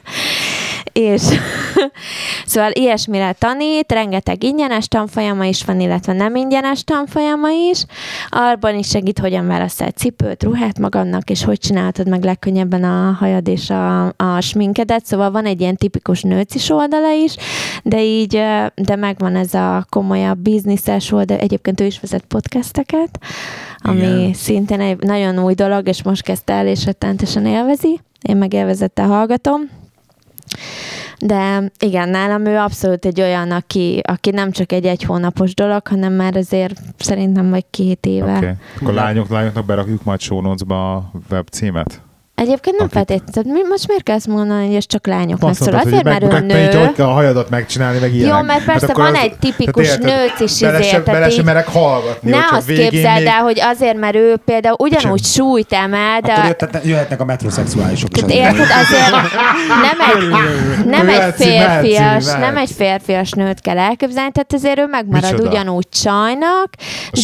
Speaker 3: és [LAUGHS] szóval ilyesmire tanít, rengeteg ingyenes tanfolyama is van, illetve nem ingyenes tanfolyama is. Arban is segít, hogyan választál cipőt, ruhát magadnak, és hogy csináltad meg legkönnyebben a hajad és a, a sminkedet. Szóval van egy ilyen tipikus nőcis oldala is, de így, de megvan ez a komolyabb bizniszes oldal. Egyébként ő is vezet podcasteket, ami Igen. szintén egy nagyon új dolog, és most kezdte el, és rettentesen élvezi. Én meg élvezettel hallgatom De igen, nálam ő abszolút egy olyan, aki, aki nem csak egy egy hónapos dolog, hanem már azért szerintem vagy két éve.
Speaker 2: Oké. Akkor lányok, lányoknak berakjuk majd notes-ba a web címet.
Speaker 3: Egyébként nem
Speaker 2: Akit-
Speaker 3: feltétlenül. Mi- Most miért kell ezt mondani, hogy ez csak lányoknak
Speaker 2: Azt
Speaker 3: szól?
Speaker 2: mondtad,
Speaker 3: Azért,
Speaker 2: hogy
Speaker 3: mert ő nő.
Speaker 2: Hogy kell a hajadat megcsinálni, meg ilyenek.
Speaker 3: Jó, mert persze
Speaker 2: akkor
Speaker 3: van
Speaker 2: az-
Speaker 3: egy tipikus
Speaker 2: tehát érted,
Speaker 3: nőt is
Speaker 2: bele
Speaker 3: izé,
Speaker 2: se-
Speaker 3: tehát
Speaker 2: Bele se
Speaker 3: így-
Speaker 2: merek hallgatni,
Speaker 3: Ne azt képzeld
Speaker 2: még...
Speaker 3: el, hogy azért, mert ő például ugyanúgy súlyt emel, de...
Speaker 4: Akkor jöhetnek, jöhetnek a metroszexuálisok is.
Speaker 3: Érted, azért nem egy, nem egy férfias, nem egy férfias nőt kell elképzelni, tehát azért ő megmarad ugyanúgy csajnak,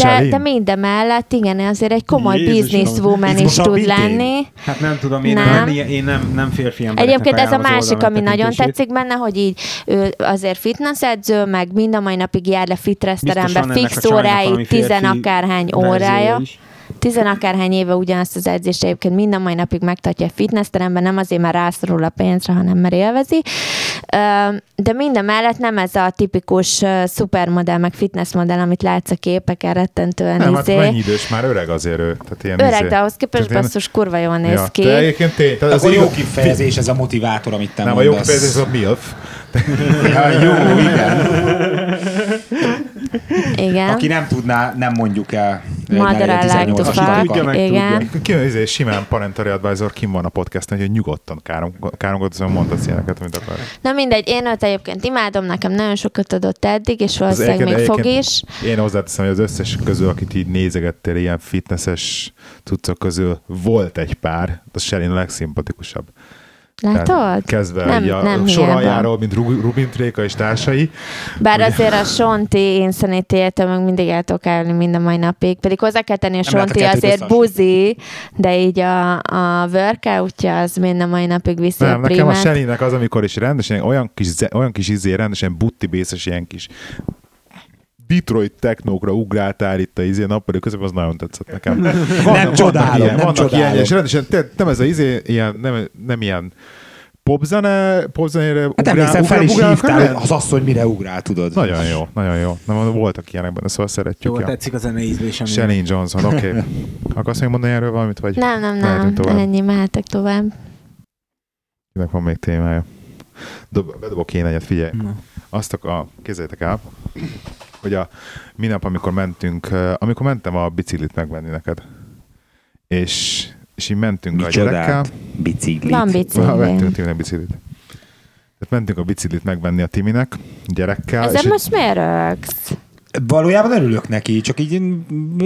Speaker 3: de, de minden mellett igen, azért egy komoly businesswoman is tud lenni.
Speaker 1: Hát nem tudom, én
Speaker 3: Nem.
Speaker 1: nem, én, nem, nem férfi embereknek
Speaker 3: Egyébként ez a másik, ami nagyon tetszik benne, hogy így ő azért fitness edző, meg mind a mai napig jár le fitness
Speaker 1: Biztos
Speaker 3: terembe,
Speaker 1: van ennek a
Speaker 3: fix óráig, tizen akárhány órája.
Speaker 1: is.
Speaker 3: Tizen akárhány éve ugyanazt az edzést egyébként mind a mai napig megtartja a fitnessteremben, nem azért, mert rászorul a pénzre, hanem mert élvezi. De minden mellett nem ez a tipikus szupermodell, meg fitnessmodell, amit látsz a képeken rettentően
Speaker 2: Nem, hát
Speaker 3: izé.
Speaker 2: mennyi idős már öreg azért ő. Tehát ilyen
Speaker 3: Öreg,
Speaker 2: izé-
Speaker 3: de ahhoz képest
Speaker 2: Tehát ilyen-
Speaker 3: basszus kurva jól néz
Speaker 2: ja,
Speaker 3: ki.
Speaker 2: De egyébként tény. Tehát az
Speaker 4: jó kifejezés ez a motivátor, amit te
Speaker 2: Nem, a jó
Speaker 4: mondasz.
Speaker 2: kifejezés az a MILF. [LAUGHS]
Speaker 4: Ja, jó, igen.
Speaker 3: Igen.
Speaker 4: Aki nem tudná, nem mondjuk el.
Speaker 3: Mother, I like to
Speaker 4: 18-as
Speaker 3: fuck.
Speaker 1: Tudja meg,
Speaker 3: Igen.
Speaker 2: Ki izé, simán Parentary Advisor kim van a podcasten, hogy nyugodtan káromkodsz, mondhatsz ilyeneket, amit akar.
Speaker 3: Na mindegy, én őt egyébként imádom, nekem nagyon sokat adott eddig, és valószínűleg még fog is.
Speaker 2: Én hozzáteszem, hogy az összes közül, akit így nézegettél ilyen fitnesses cuccok közül, volt egy pár, az Sherin a legszimpatikusabb.
Speaker 3: Látod?
Speaker 2: Kezdve
Speaker 3: Nem-
Speaker 2: nem, a
Speaker 3: nem
Speaker 2: sor
Speaker 3: hiába.
Speaker 2: aljáról, mint Ru- Rubin Tréka és társai.
Speaker 3: Bár azért a Sonti insanity meg mindig el tudok állni mind a mai napig. Pedig hozzá kell tenni, a
Speaker 4: Nem a
Speaker 3: Sonti
Speaker 4: kettőt
Speaker 3: azért
Speaker 4: összehasonlítani.
Speaker 3: buzi, de így a, a workoutja az mind a mai napig viszi
Speaker 2: Nem,
Speaker 3: a
Speaker 2: nekem a
Speaker 3: primát.
Speaker 2: Shelinnek az, amikor is rendesen, olyan kis, olyan kis izé, rendesen butti bészes, ilyen kis Detroit technókra ugráltál itt a izé nappali közben, az nagyon tetszett nekem. Vannak,
Speaker 4: csodálom,
Speaker 2: ilyen,
Speaker 4: nem
Speaker 2: vannak
Speaker 4: csodálom.
Speaker 2: ilyen, és rendesen, te, nem ez a izé, ilyen, nem, nem ilyen popzene, popzenére
Speaker 4: Hát emlékszem, fel is
Speaker 2: ugrál-
Speaker 4: hívtál, az asszony mire ugrál, tudod.
Speaker 2: Nagyon jó, nagyon jó. Nem, voltak ilyenek benne, szóval szeretjük.
Speaker 1: Jó,
Speaker 2: ja.
Speaker 1: tetszik a zene ízlésem.
Speaker 2: Shelly Johnson, oké. Okay. [LAUGHS] Akarsz még mondani erről valamit, vagy
Speaker 3: Nem, nem, nem.
Speaker 2: tovább?
Speaker 3: Ennyi, mehetek tovább.
Speaker 2: Kinek van még témája? Dob, bedobok én egyet, figyelj.
Speaker 1: Na.
Speaker 2: Azt a, képzeljétek el, hogy a minap, amikor mentünk, amikor mentem a biciklit megvenni neked, és, és így mentünk a gyerekkel.
Speaker 4: Micsodát? Biciklit.
Speaker 3: Van
Speaker 2: Ah,
Speaker 3: bicikli.
Speaker 2: vettünk Timinek biciklit. Tehát mentünk a biciklit megvenni a Timinek, gyerekkel. És
Speaker 3: most miért rögsz?
Speaker 4: Valójában örülök neki, csak így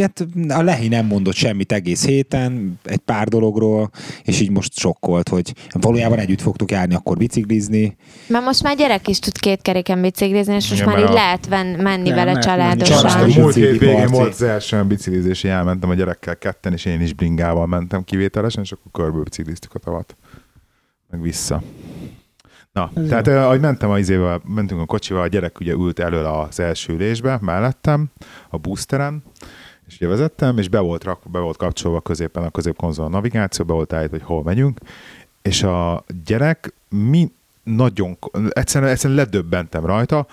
Speaker 4: hát a Lehi nem mondott semmit egész héten, egy pár dologról, és így most sokkolt, hogy valójában együtt fogtuk járni akkor biciklizni.
Speaker 3: Mert most már gyerek is tud két keréken biciklizni, és most
Speaker 2: Igen,
Speaker 3: már így
Speaker 2: a-
Speaker 3: lehet ven, menni
Speaker 1: Nem,
Speaker 3: vele családosan.
Speaker 2: Múlt hét végén volt az első olyan biciklizés, hogy elmentem a gyerekkel ketten, és én is bringával mentem kivételesen, és akkor körből bicikliztük a tavat. Meg vissza. Na,
Speaker 1: Ez
Speaker 2: tehát eh, ahogy mentem a izével, mentünk a kocsival, a gyerek ugye ült elől az első ülésbe, mellettem, a boosteren, és ugye vezettem, és be volt, rak, be volt kapcsolva középen a középkonzol a navigáció, be volt állít, hogy hol megyünk, és a gyerek mi nagyon, egyszerűen, egyszerűen ledöbbentem rajta,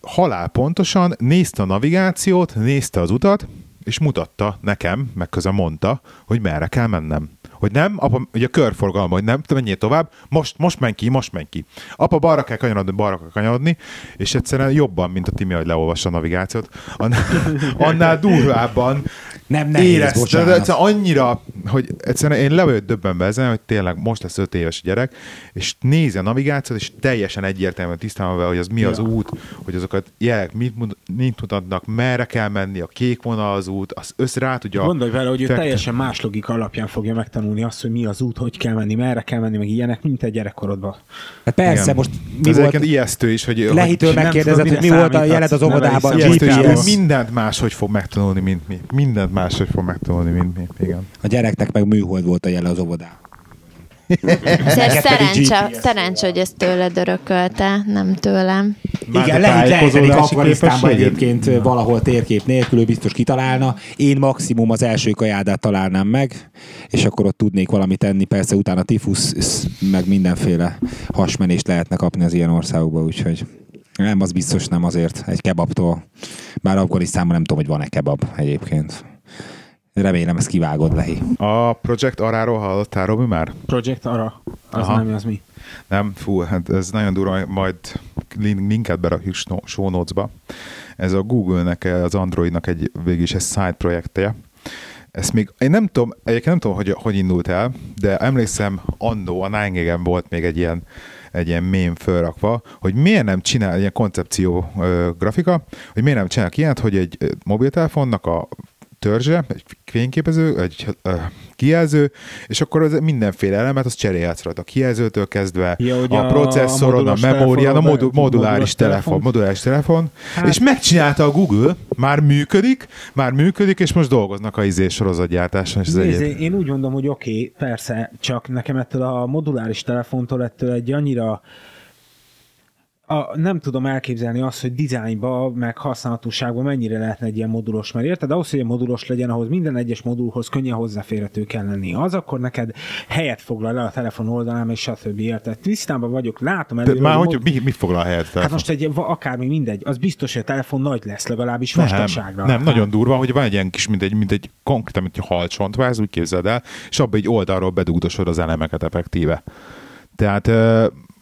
Speaker 2: halál pontosan nézte a navigációt, nézte az utat, és mutatta nekem, meg közben mondta, hogy merre kell mennem. Hogy nem, apa, ugye a körforgalma, hogy nem, te menjél tovább, most, most menj ki, most menj ki. Apa, balra kell kanyarodni, balra kell kanyarodni, és egyszerűen jobban, mint a Timi, hogy leolvassa a navigációt, annál, [LAUGHS] annál durvábban
Speaker 4: Nem nehéz,
Speaker 2: érezte, de
Speaker 4: bocsánat.
Speaker 2: egyszerűen annyira, hogy egyszerűen én le vagyok döbbenve ezen, hogy tényleg most lesz öt éves gyerek, és nézi a navigációt, és teljesen egyértelműen tisztában vele, hogy az mi az
Speaker 1: Ja.
Speaker 2: út, hogy azokat jelek mit, mit mutatnak, merre kell menni, a kék vonal az út, az össze rá tudja.
Speaker 1: Gondolj vele, hogy ő
Speaker 2: fektetni.
Speaker 1: teljesen más logika alapján fogja megtanulni azt, hogy mi az út, hogy kell menni, merre kell menni, meg ilyenek, mint egy gyerekkorodban.
Speaker 4: Hát persze,
Speaker 2: Igen.
Speaker 4: most mi
Speaker 2: Ez
Speaker 4: volt,
Speaker 2: egyébként ijesztő is, hogy,
Speaker 4: Lehitől
Speaker 1: tudom,
Speaker 4: hogy mi volt a jeled az
Speaker 1: számíthatsz,
Speaker 4: óvodában,
Speaker 2: mindent máshogy fog megtanulni, mint mi. Mindent máshogy fog megtanulni, mint mi. Igen.
Speaker 4: A gyereknek meg műhold volt a jele az óvodában. Pedig
Speaker 3: szerencse, szerencsé, hogy ezt tőled örökölte, nem tőlem.
Speaker 4: Igen, lehet leheteni Afganisztánban egyébként ö, valahol térkép nélkül, ő biztos kitalálna. Én maximum az első kajádát találnám meg, és akkor ott tudnék valamit tenni. Persze utána tifusz, sz- meg mindenféle hasmenést lehetne kapni az ilyen országokban, úgyhogy nem, az biztos nem azért egy kebabtól. Bár Afganisztánban nem tudom, hogy van-e kebab egyébként. Remélem ezt kivágod, Lehi.
Speaker 2: A Project Aráról hallottál, Robi már?
Speaker 1: Project Ara, az
Speaker 2: Aha.
Speaker 1: nem az mi.
Speaker 2: Nem, fú, hát ez nagyon durva, majd linket berakjuk show notes-ba. Ez a Google-nek, az Androidnak egy végig is egy side projektje. Ezt még, én nem tudom, egyébként nem tudom, hogy, hogy indult el, de emlékszem, annó a 9 volt még egy ilyen egy ilyen mém fölrakva, hogy miért nem csinál ilyen koncepció ö, grafika, hogy miért nem csinál ilyet, hogy egy mobiltelefonnak a törzse, egy fényképező, egy uh, kijelző, és akkor az mindenféle elemet az cserélhetsz rajta. A kijelzőtől kezdve ja, a processzoron, a, a memórián, a modu- moduláris telefon, telefon, moduláris telefon, hát. és megcsinálta a Google, már működik, már működik, és most dolgoznak a izés sorozatgyártáson. És
Speaker 1: Nézd, én úgy mondom, hogy oké, okay, persze, csak nekem ettől a moduláris telefontól ettől egy annyira a, nem tudom elképzelni azt, hogy dizájnba, meg használhatóságban mennyire lehetne egy ilyen modulos, mert érted, ahhoz, hogy egy modulos legyen, ahhoz minden egyes modulhoz könnyen hozzáférhető kell lenni. Az akkor neked helyet foglal le a telefon oldalán, és stb. Érted? Tisztában vagyok, látom
Speaker 2: előre. már hogy, mod... mi, mi foglal helyet?
Speaker 1: Hát most egy, akármi mindegy, az biztos, hogy a telefon nagy lesz, legalábbis vastagságra.
Speaker 2: Nem, nem nagyon durva, hogy van egy ilyen kis, mint egy, mint egy konkrétan, mint egy halcsontváz, úgy képzeld el, és abban egy oldalról bedugdosod az elemeket effektíve. Tehát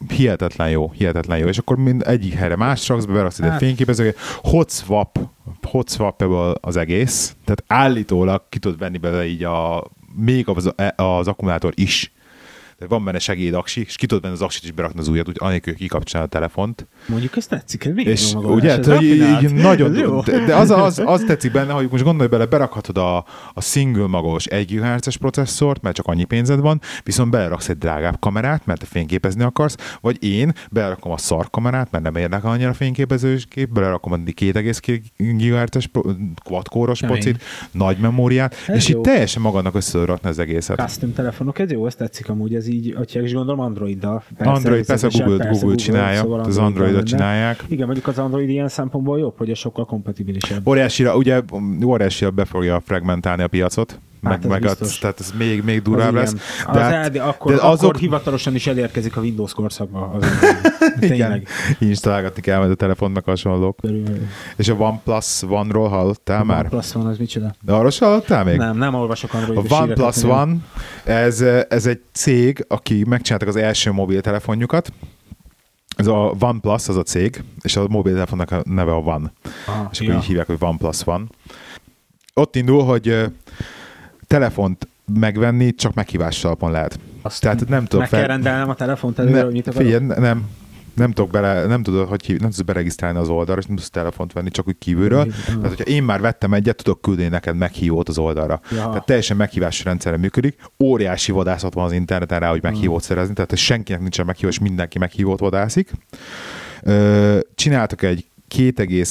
Speaker 2: hihetetlen jó, hihetetlen jó. És akkor mind egyik helyre más raksz be, beraksz ide hát. fényképezőket, hotswap, hotswap az egész, tehát állítólag ki tudod venni bele így a még az, az akkumulátor is tehát van benne segédaksi, és ki tudod venni az aksit is berakni az ujjat, úgy anélkül kikapcsolni a telefont.
Speaker 1: Mondjuk ezt tetszik, ez
Speaker 2: és ugye, hát, hogy így, így nagyon, de, de az, az, az, tetszik benne, hogy most gondolj bele, berakhatod a, a single magos 1 GHz-es processzort, mert csak annyi pénzed van, viszont beleraksz egy drágább kamerát, mert te fényképezni akarsz, vagy én belerakom a szar kamerát, mert nem érdekel annyira fényképezőkép, belerakom a 2,2 GHz-es quad-kóros pocit, nagy memóriát, ez és jó. így teljesen magadnak össze rakni az egészet.
Speaker 1: Custom telefonok, ez jó, ez tetszik amúgy, ez így, hogyha is gondolom Androiddal.
Speaker 2: Persze, Android, persze, Google, persze, Google, Google csinálja, szóval az Androidot csinálják.
Speaker 1: Igen, mondjuk az Android ilyen szempontból jobb, hogy a sokkal kompatibilisebb.
Speaker 2: Óriásira, ugye óriásira be fogja fragmentálni a piacot, Hát meg, meg az, tehát ez még, még durább lesz.
Speaker 1: De, az hát, akkor, de azok... akkor hivatalosan is elérkezik a Windows korszakba. Az [LAUGHS]
Speaker 2: Igen, installálgatni kell majd a telefonnak hasonlók. Körülbelül. És a OnePlus One-ról hallottál a már?
Speaker 1: OnePlus One, az micsoda?
Speaker 2: De arról sem hallottál még?
Speaker 1: Nem, nem olvasok Android
Speaker 2: A OnePlus One, ez, ez egy cég, aki megcsináltak az első mobiltelefonjukat, ez a OnePlus az a cég, és a mobiltelefonnak a neve a One. Ah, és akkor ja. így hívják, hogy OnePlus One. Ott indul, hogy telefont megvenni csak meghívás alapon lehet.
Speaker 1: Azt Tehát nem tudom.
Speaker 2: Meg
Speaker 1: fel... kell rendelnem a telefont előre, ne, hogy mit
Speaker 2: figyelj, nem, nem tudok bele, nem tudod, hogy hív, nem tudsz beregisztrálni az oldalra, és nem tudsz telefont venni csak úgy kívülről. Mm. Tehát, hogyha én már vettem egyet, tudok küldeni neked meghívót az oldalra. Ja. Tehát teljesen meghívási rendszerre működik. Óriási vadászat van az interneten rá, hogy meghívót mm. szerezni, tehát senkinek nincsen meghívó, mindenki meghívót vadászik. Csináltak egy 2,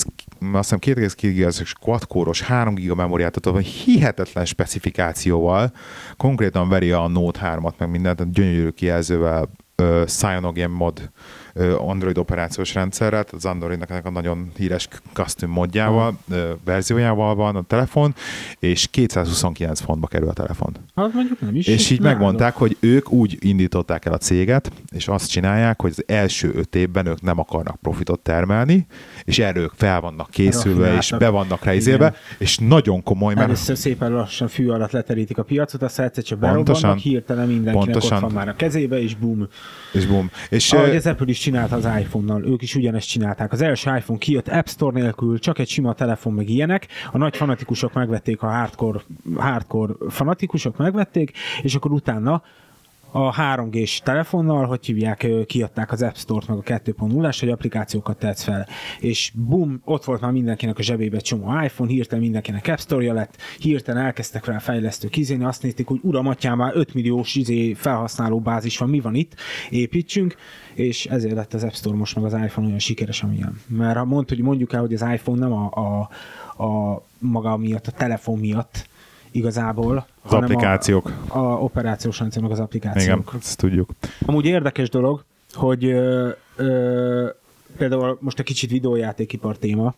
Speaker 2: azt hiszem 2,2 GHz-es quad-kóros 3 GB memóriát, tehát hihetetlen specifikációval, konkrétan veri a Note 3-at, meg mindent, gyönyörű kijelzővel, uh, Cyanogen mod Android operációs rendszerrel, tehát az Androidnak a nagyon híres custom modjával, verziójával van a telefon, és 229 fontba kerül a telefon.
Speaker 1: Hát mondjuk nem is.
Speaker 2: És így megmondták, hogy ők úgy indították el a céget, és azt csinálják, hogy az első öt évben ők nem akarnak profitot termelni, és erről ők fel vannak készülve, és be vannak rejzélve, és nagyon komoly.
Speaker 1: Mert... Először szépen lassan fű alatt leterítik a piacot, aztán egyszer csak berobbannak, hirtelen mindenkinek pontosan. ott van már a kezébe, és boom.
Speaker 2: És boom.
Speaker 1: És, Ahogy az Apple is csinálta az iPhone-nal, ők is ugyanezt csinálták. Az első iPhone kijött App Store nélkül, csak egy sima telefon, meg ilyenek. A nagy fanatikusok megvették, a hardcore, hardcore fanatikusok megvették, és akkor utána a 3G-s telefonnal, hogy hívják, kiadták az App Store-t, meg a 2.0-es, hogy applikációkat tetsz fel. És bum, ott volt már mindenkinek a zsebébe csomó iPhone, hirtelen mindenkinek App Store-ja lett, hirtelen elkezdtek rá fejlesztők izéni, azt nézték, hogy uram, atyám, már 5 milliós izé felhasználó bázis van, mi van itt, építsünk, és ezért lett az App Store most meg az iPhone olyan sikeres, amilyen. Mert ha mond, hogy mondjuk el, hogy az iPhone nem a, a, a maga miatt, a telefon miatt igazából.
Speaker 2: Az applikációk.
Speaker 1: A, a operációs rendszer, meg az applikációk.
Speaker 2: Igen, ezt tudjuk.
Speaker 1: Amúgy érdekes dolog, hogy ö, ö, például most egy kicsit videójátékipar téma,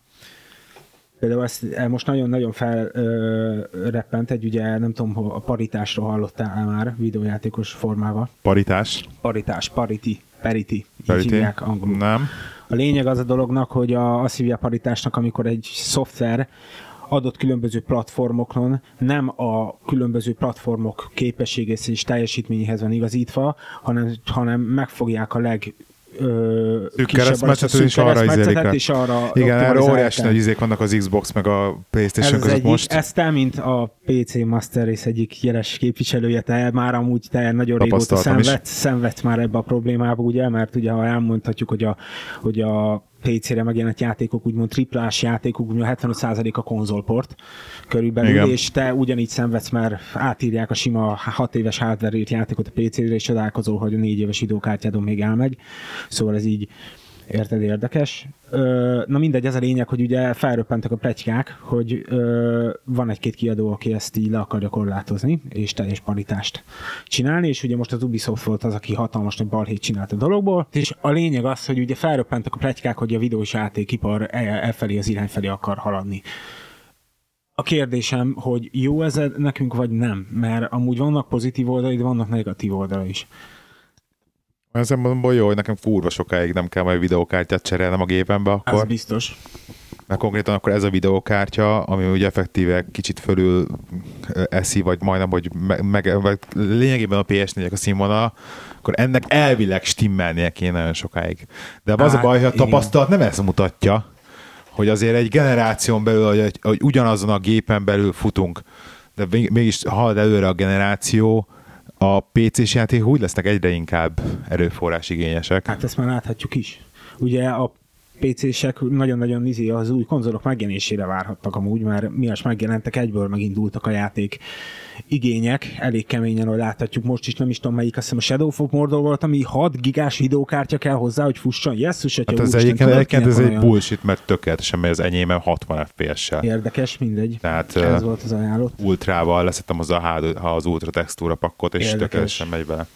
Speaker 1: Például ezt e, most nagyon-nagyon felreppent egy, ugye nem tudom, a paritásról hallottál már videójátékos formával.
Speaker 2: Paritás?
Speaker 1: Paritás, parity, parity, parity? így hívják angolul.
Speaker 2: Nem.
Speaker 1: A lényeg az a dolognak, hogy a, azt hívja paritásnak, amikor egy szoftver adott különböző platformokon nem a különböző platformok képességéhez és teljesítményéhez van igazítva, hanem, hanem megfogják a leg
Speaker 2: szűk és arra izélik
Speaker 1: és arra
Speaker 2: Igen, erre óriási nagy izék vannak az Xbox meg a
Speaker 1: Ez
Speaker 2: Playstation
Speaker 1: az
Speaker 2: között
Speaker 1: egyik,
Speaker 2: most.
Speaker 1: ezt te, mint a PC Master Race egyik jeles képviselője, te már amúgy te nagyon régóta
Speaker 2: is.
Speaker 1: szenvedsz, szenvedsz már ebbe a problémába, ugye, mert ugye ha elmondhatjuk, hogy a, hogy a PC-re megjelent játékok, úgymond triplás játékok, úgymond 75% a konzolport körülbelül,
Speaker 2: Igen.
Speaker 1: és te ugyanígy szenvedsz, mert átírják a sima 6 éves hardware játékot a PC-re, és csodálkozol, hogy a 4 éves időkártyádon még elmegy. Szóval ez így Érted, érdekes. Ö, na mindegy, ez a lényeg, hogy ugye felröppentek a pletykák, hogy ö, van egy-két kiadó, aki ezt így le akarja korlátozni, és teljes paritást csinálni, és ugye most az Ubisoft volt az, aki hatalmas nagy balhét csinált a dologból, és a lényeg az, hogy ugye felröppentek a pletykák, hogy a videós játékipar e- elfelé az irány felé akar haladni. A kérdésem, hogy jó ez nekünk, vagy nem? Mert amúgy vannak pozitív oldalai, de vannak negatív oldala is.
Speaker 2: Olyan szempontból jó, hogy nekem kurva sokáig nem kell majd videókártyát cserélnem a gépembe,
Speaker 1: Ez
Speaker 2: akkor,
Speaker 1: biztos.
Speaker 2: mert konkrétan akkor ez a videókártya, ami ugye effektíve kicsit fölül eszi, vagy majdnem, hogy meg, meg vagy lényegében a PS4-ek a színvonal, akkor ennek elvileg stimmelnie kéne nagyon sokáig. De az a
Speaker 1: Hát,
Speaker 2: baj, hogy a
Speaker 1: igen.
Speaker 2: tapasztalat nem ezt mutatja, hogy azért egy generáción belül, hogy, hogy ugyanazon a gépen belül futunk, de még- mégis halad előre a generáció, a PC-s játék úgy lesznek egyre inkább erőforrás igényesek.
Speaker 1: Hát ezt már láthatjuk is. Ugye a PC-sek nagyon-nagyon izé az új konzolok megjelenésére várhattak amúgy, mert miatt megjelentek, egyből megindultak a játék igények, elég keményen, ahogy láthatjuk most is, nem is tudom melyik, azt hiszem a Shadow of Mordor volt, ami 6 gigás videókártya kell hozzá, hogy fusson. Jesszus, atya,
Speaker 2: Hát ez egyébként, egyébként ez egy bullshit, mert tökéletesen megy az enyémem 60 FPS-sel.
Speaker 1: Érdekes, mindegy.
Speaker 2: Tehát
Speaker 1: Ez volt az ajánlott.
Speaker 2: ultrával leszettem hozzá a az ultra textúra pakkot, és
Speaker 1: Érdekes.
Speaker 2: tökéletesen megy bele.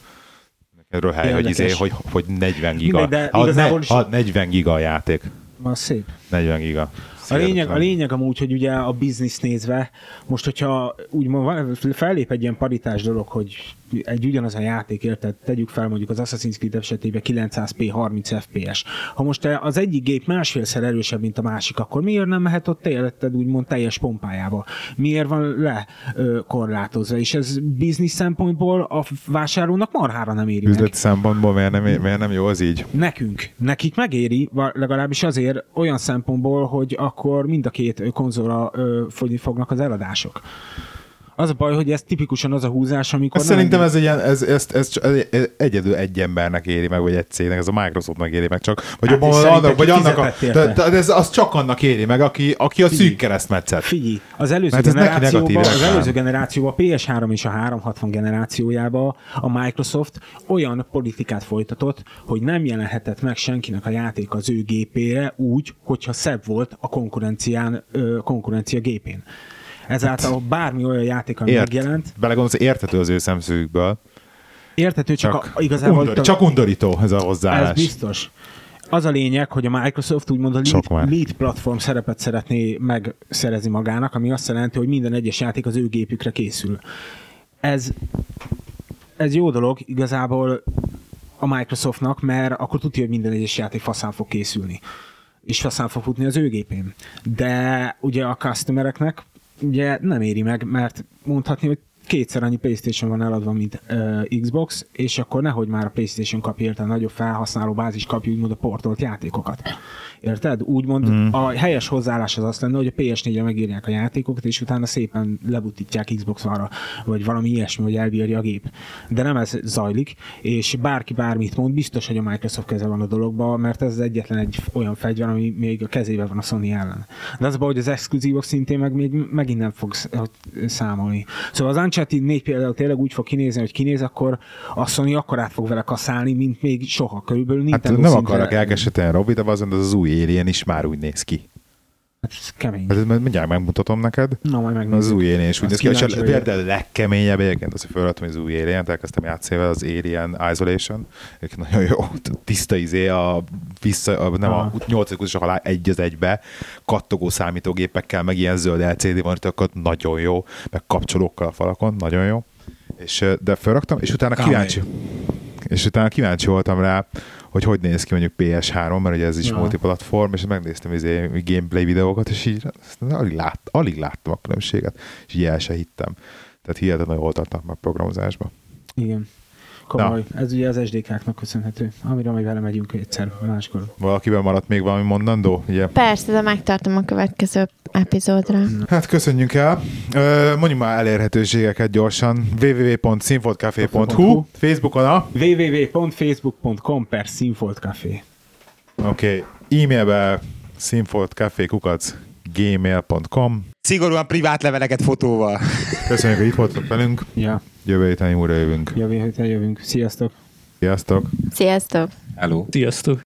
Speaker 2: Erről hely, hogy,
Speaker 1: Érdekes.
Speaker 2: izé, hogy, hogy 40 giga.
Speaker 1: Mindegy, de
Speaker 2: Ha, ne,
Speaker 1: is-
Speaker 2: ha 40 giga a játék.
Speaker 1: Az szép.
Speaker 2: 40 giga.
Speaker 1: A lényeg, a lényeg amúgy, hogy ugye a biznisz nézve, most hogyha úgy van- fellép egy ilyen paritás dolog, hogy egy ugyanaz a játék, érted, tegyük fel mondjuk az Assassin's Creed esetében 900p 30 fps. Ha most te az egyik gép másfélszer erősebb, mint a másik, akkor miért nem mehet ott életed úgymond teljes pompájába? Miért van le ö, korlátozva? És ez biznisz szempontból a vásárlónak marhára nem éri meg.
Speaker 2: Üzleti szempontból miért nem, miért nem jó az így?
Speaker 1: Nekünk. Nekik megéri, legalábbis azért olyan szempontból, hogy akkor mind a két konzolra ö, fogyni fognak az eladások. Az a baj, hogy ez tipikusan az a húzás, amikor...
Speaker 2: Ez
Speaker 1: nem
Speaker 2: szerintem ez, egy ilyen, ez, ez, ez, csak- ez egyedül egy embernek éri meg, vagy egy cégnek, ez a Microsoftnak éri meg csak. Vagy,
Speaker 1: Hát szerintem
Speaker 2: annak, vagy annak a, de, de ez az csak annak éri meg, aki, aki a
Speaker 1: Figyelj.
Speaker 2: szűk keresztmetszet.
Speaker 1: Figyelj, az előző
Speaker 2: Mert
Speaker 1: generációban, az előző generációban, a PS3 és a 360 generációjában a Microsoft olyan politikát folytatott, hogy nem jelenhetett meg senkinek a játék az ő gépére úgy, hogyha szebb volt a konkurencián, konkurencia gépén. Ezáltal bármi olyan játék, ami
Speaker 2: Ért,
Speaker 1: megjelent,
Speaker 2: belegondolsz, értető az ő szemszögükből.
Speaker 1: értető, csak,
Speaker 2: Csak,
Speaker 1: a, igazából
Speaker 2: undor,
Speaker 1: a-
Speaker 2: csak undorító ez a hozzáállás.
Speaker 1: ez biztos. Az a lényeg, hogy a Microsoft úgymond a lead, lead platform szerepet szeretné megszerezni magának, ami azt jelenti, hogy minden egyes játék az ő gépükre készül. Ez, ez jó dolog igazából a Microsoftnak, mert akkor tudja, hogy minden egyes játék faszán fog készülni. És faszán fog futni az ő gépén. De ugye a customereknek ugye nem éri meg, mert mondhatni, hogy kétszer annyi PlayStation van eladva, mint uh, Xbox, és akkor nehogy már a PlayStation kapja érte nagyobb felhasználó bázis kapja úgymond a portolt játékokat. Érted? Úgymond mm. a helyes hozzáállás az azt lenne, hogy a PS4-re megírják a játékokat, és utána szépen lebutítják Xbox arra, vagy valami ilyesmi, hogy elbírja a gép. De nem ez zajlik, és bárki bármit mond, biztos, hogy a Microsoft keze van a dologban, mert ez az egyetlen egy olyan fegyver, ami még a kezében van a Sony ellen. De az a baj, hogy az exkluzívok szintén meg még megint nem fog sz- számolni. Szóval az Uncharted 4 például tényleg úgy fog kinézni, hogy kinéz, akkor a Sony akkor át fog vele kaszálni, mint még soha. Körülbelül
Speaker 2: Hát
Speaker 1: Nintendo
Speaker 2: nem
Speaker 1: szintre-
Speaker 2: akarok elkeseteni Robi, de az, az új Alien is már úgy néz ki.
Speaker 1: Hát ez kemény.
Speaker 2: Hát mindjárt megmutatom neked.
Speaker 1: Na, majd megnézzük.
Speaker 2: Az új Alien is úgy néz ki, és a, de a legkeményebb egyébként, azt, felvettem, az új Alien, elkezdtem játszani vele, az Alien Isolation. Egyébként nagyon jó, tiszta izé, a, vissza, a, nem
Speaker 1: Aha.
Speaker 2: a 8 és a halál egy az egybe, kattogó számítógépekkel, meg ilyen zöld LCD monitorokat, nagyon jó, meg kapcsolókkal a falakon, nagyon jó. És, de felraktam, és utána
Speaker 1: Kemény.
Speaker 2: kíváncsi. és utána kíváncsi voltam rá, hogy hogy néz ki mondjuk PS3, mert ugye ez is
Speaker 1: Ja.
Speaker 2: multiplatform, és megnéztem izé, gameplay videókat, és így alig, lát, alig láttam a különbséget, és így el se hittem. Tehát hihetetlenül jól tartnak meg programozásba.
Speaker 1: Igen. Komoly. Ez ugye az SDK-knak köszönhető, amire majd vele megyünk egyszer máskor.
Speaker 2: Valakivel maradt még valami mondandó? Ugye?
Speaker 3: Persze, de megtartom a következő epizódra.
Speaker 2: Hát köszönjük el. Mondjuk már elérhetőségeket gyorsan. www.színfoltcafé.hu Facebookon a
Speaker 1: www.facebook.com per.
Speaker 2: Oké, okay. e-mailbe színfoltcafé.kukac gmail.com
Speaker 4: Szigorúan privát leveleket fotóval.
Speaker 2: Köszönjük, hogy itt voltok velünk.
Speaker 1: Ja,
Speaker 2: Jövő héten újra jövünk.
Speaker 1: jövő héten jövünk. Sziasztok!
Speaker 2: Sziasztok!
Speaker 3: Sziasztok!
Speaker 4: Hello.
Speaker 5: Sziasztok!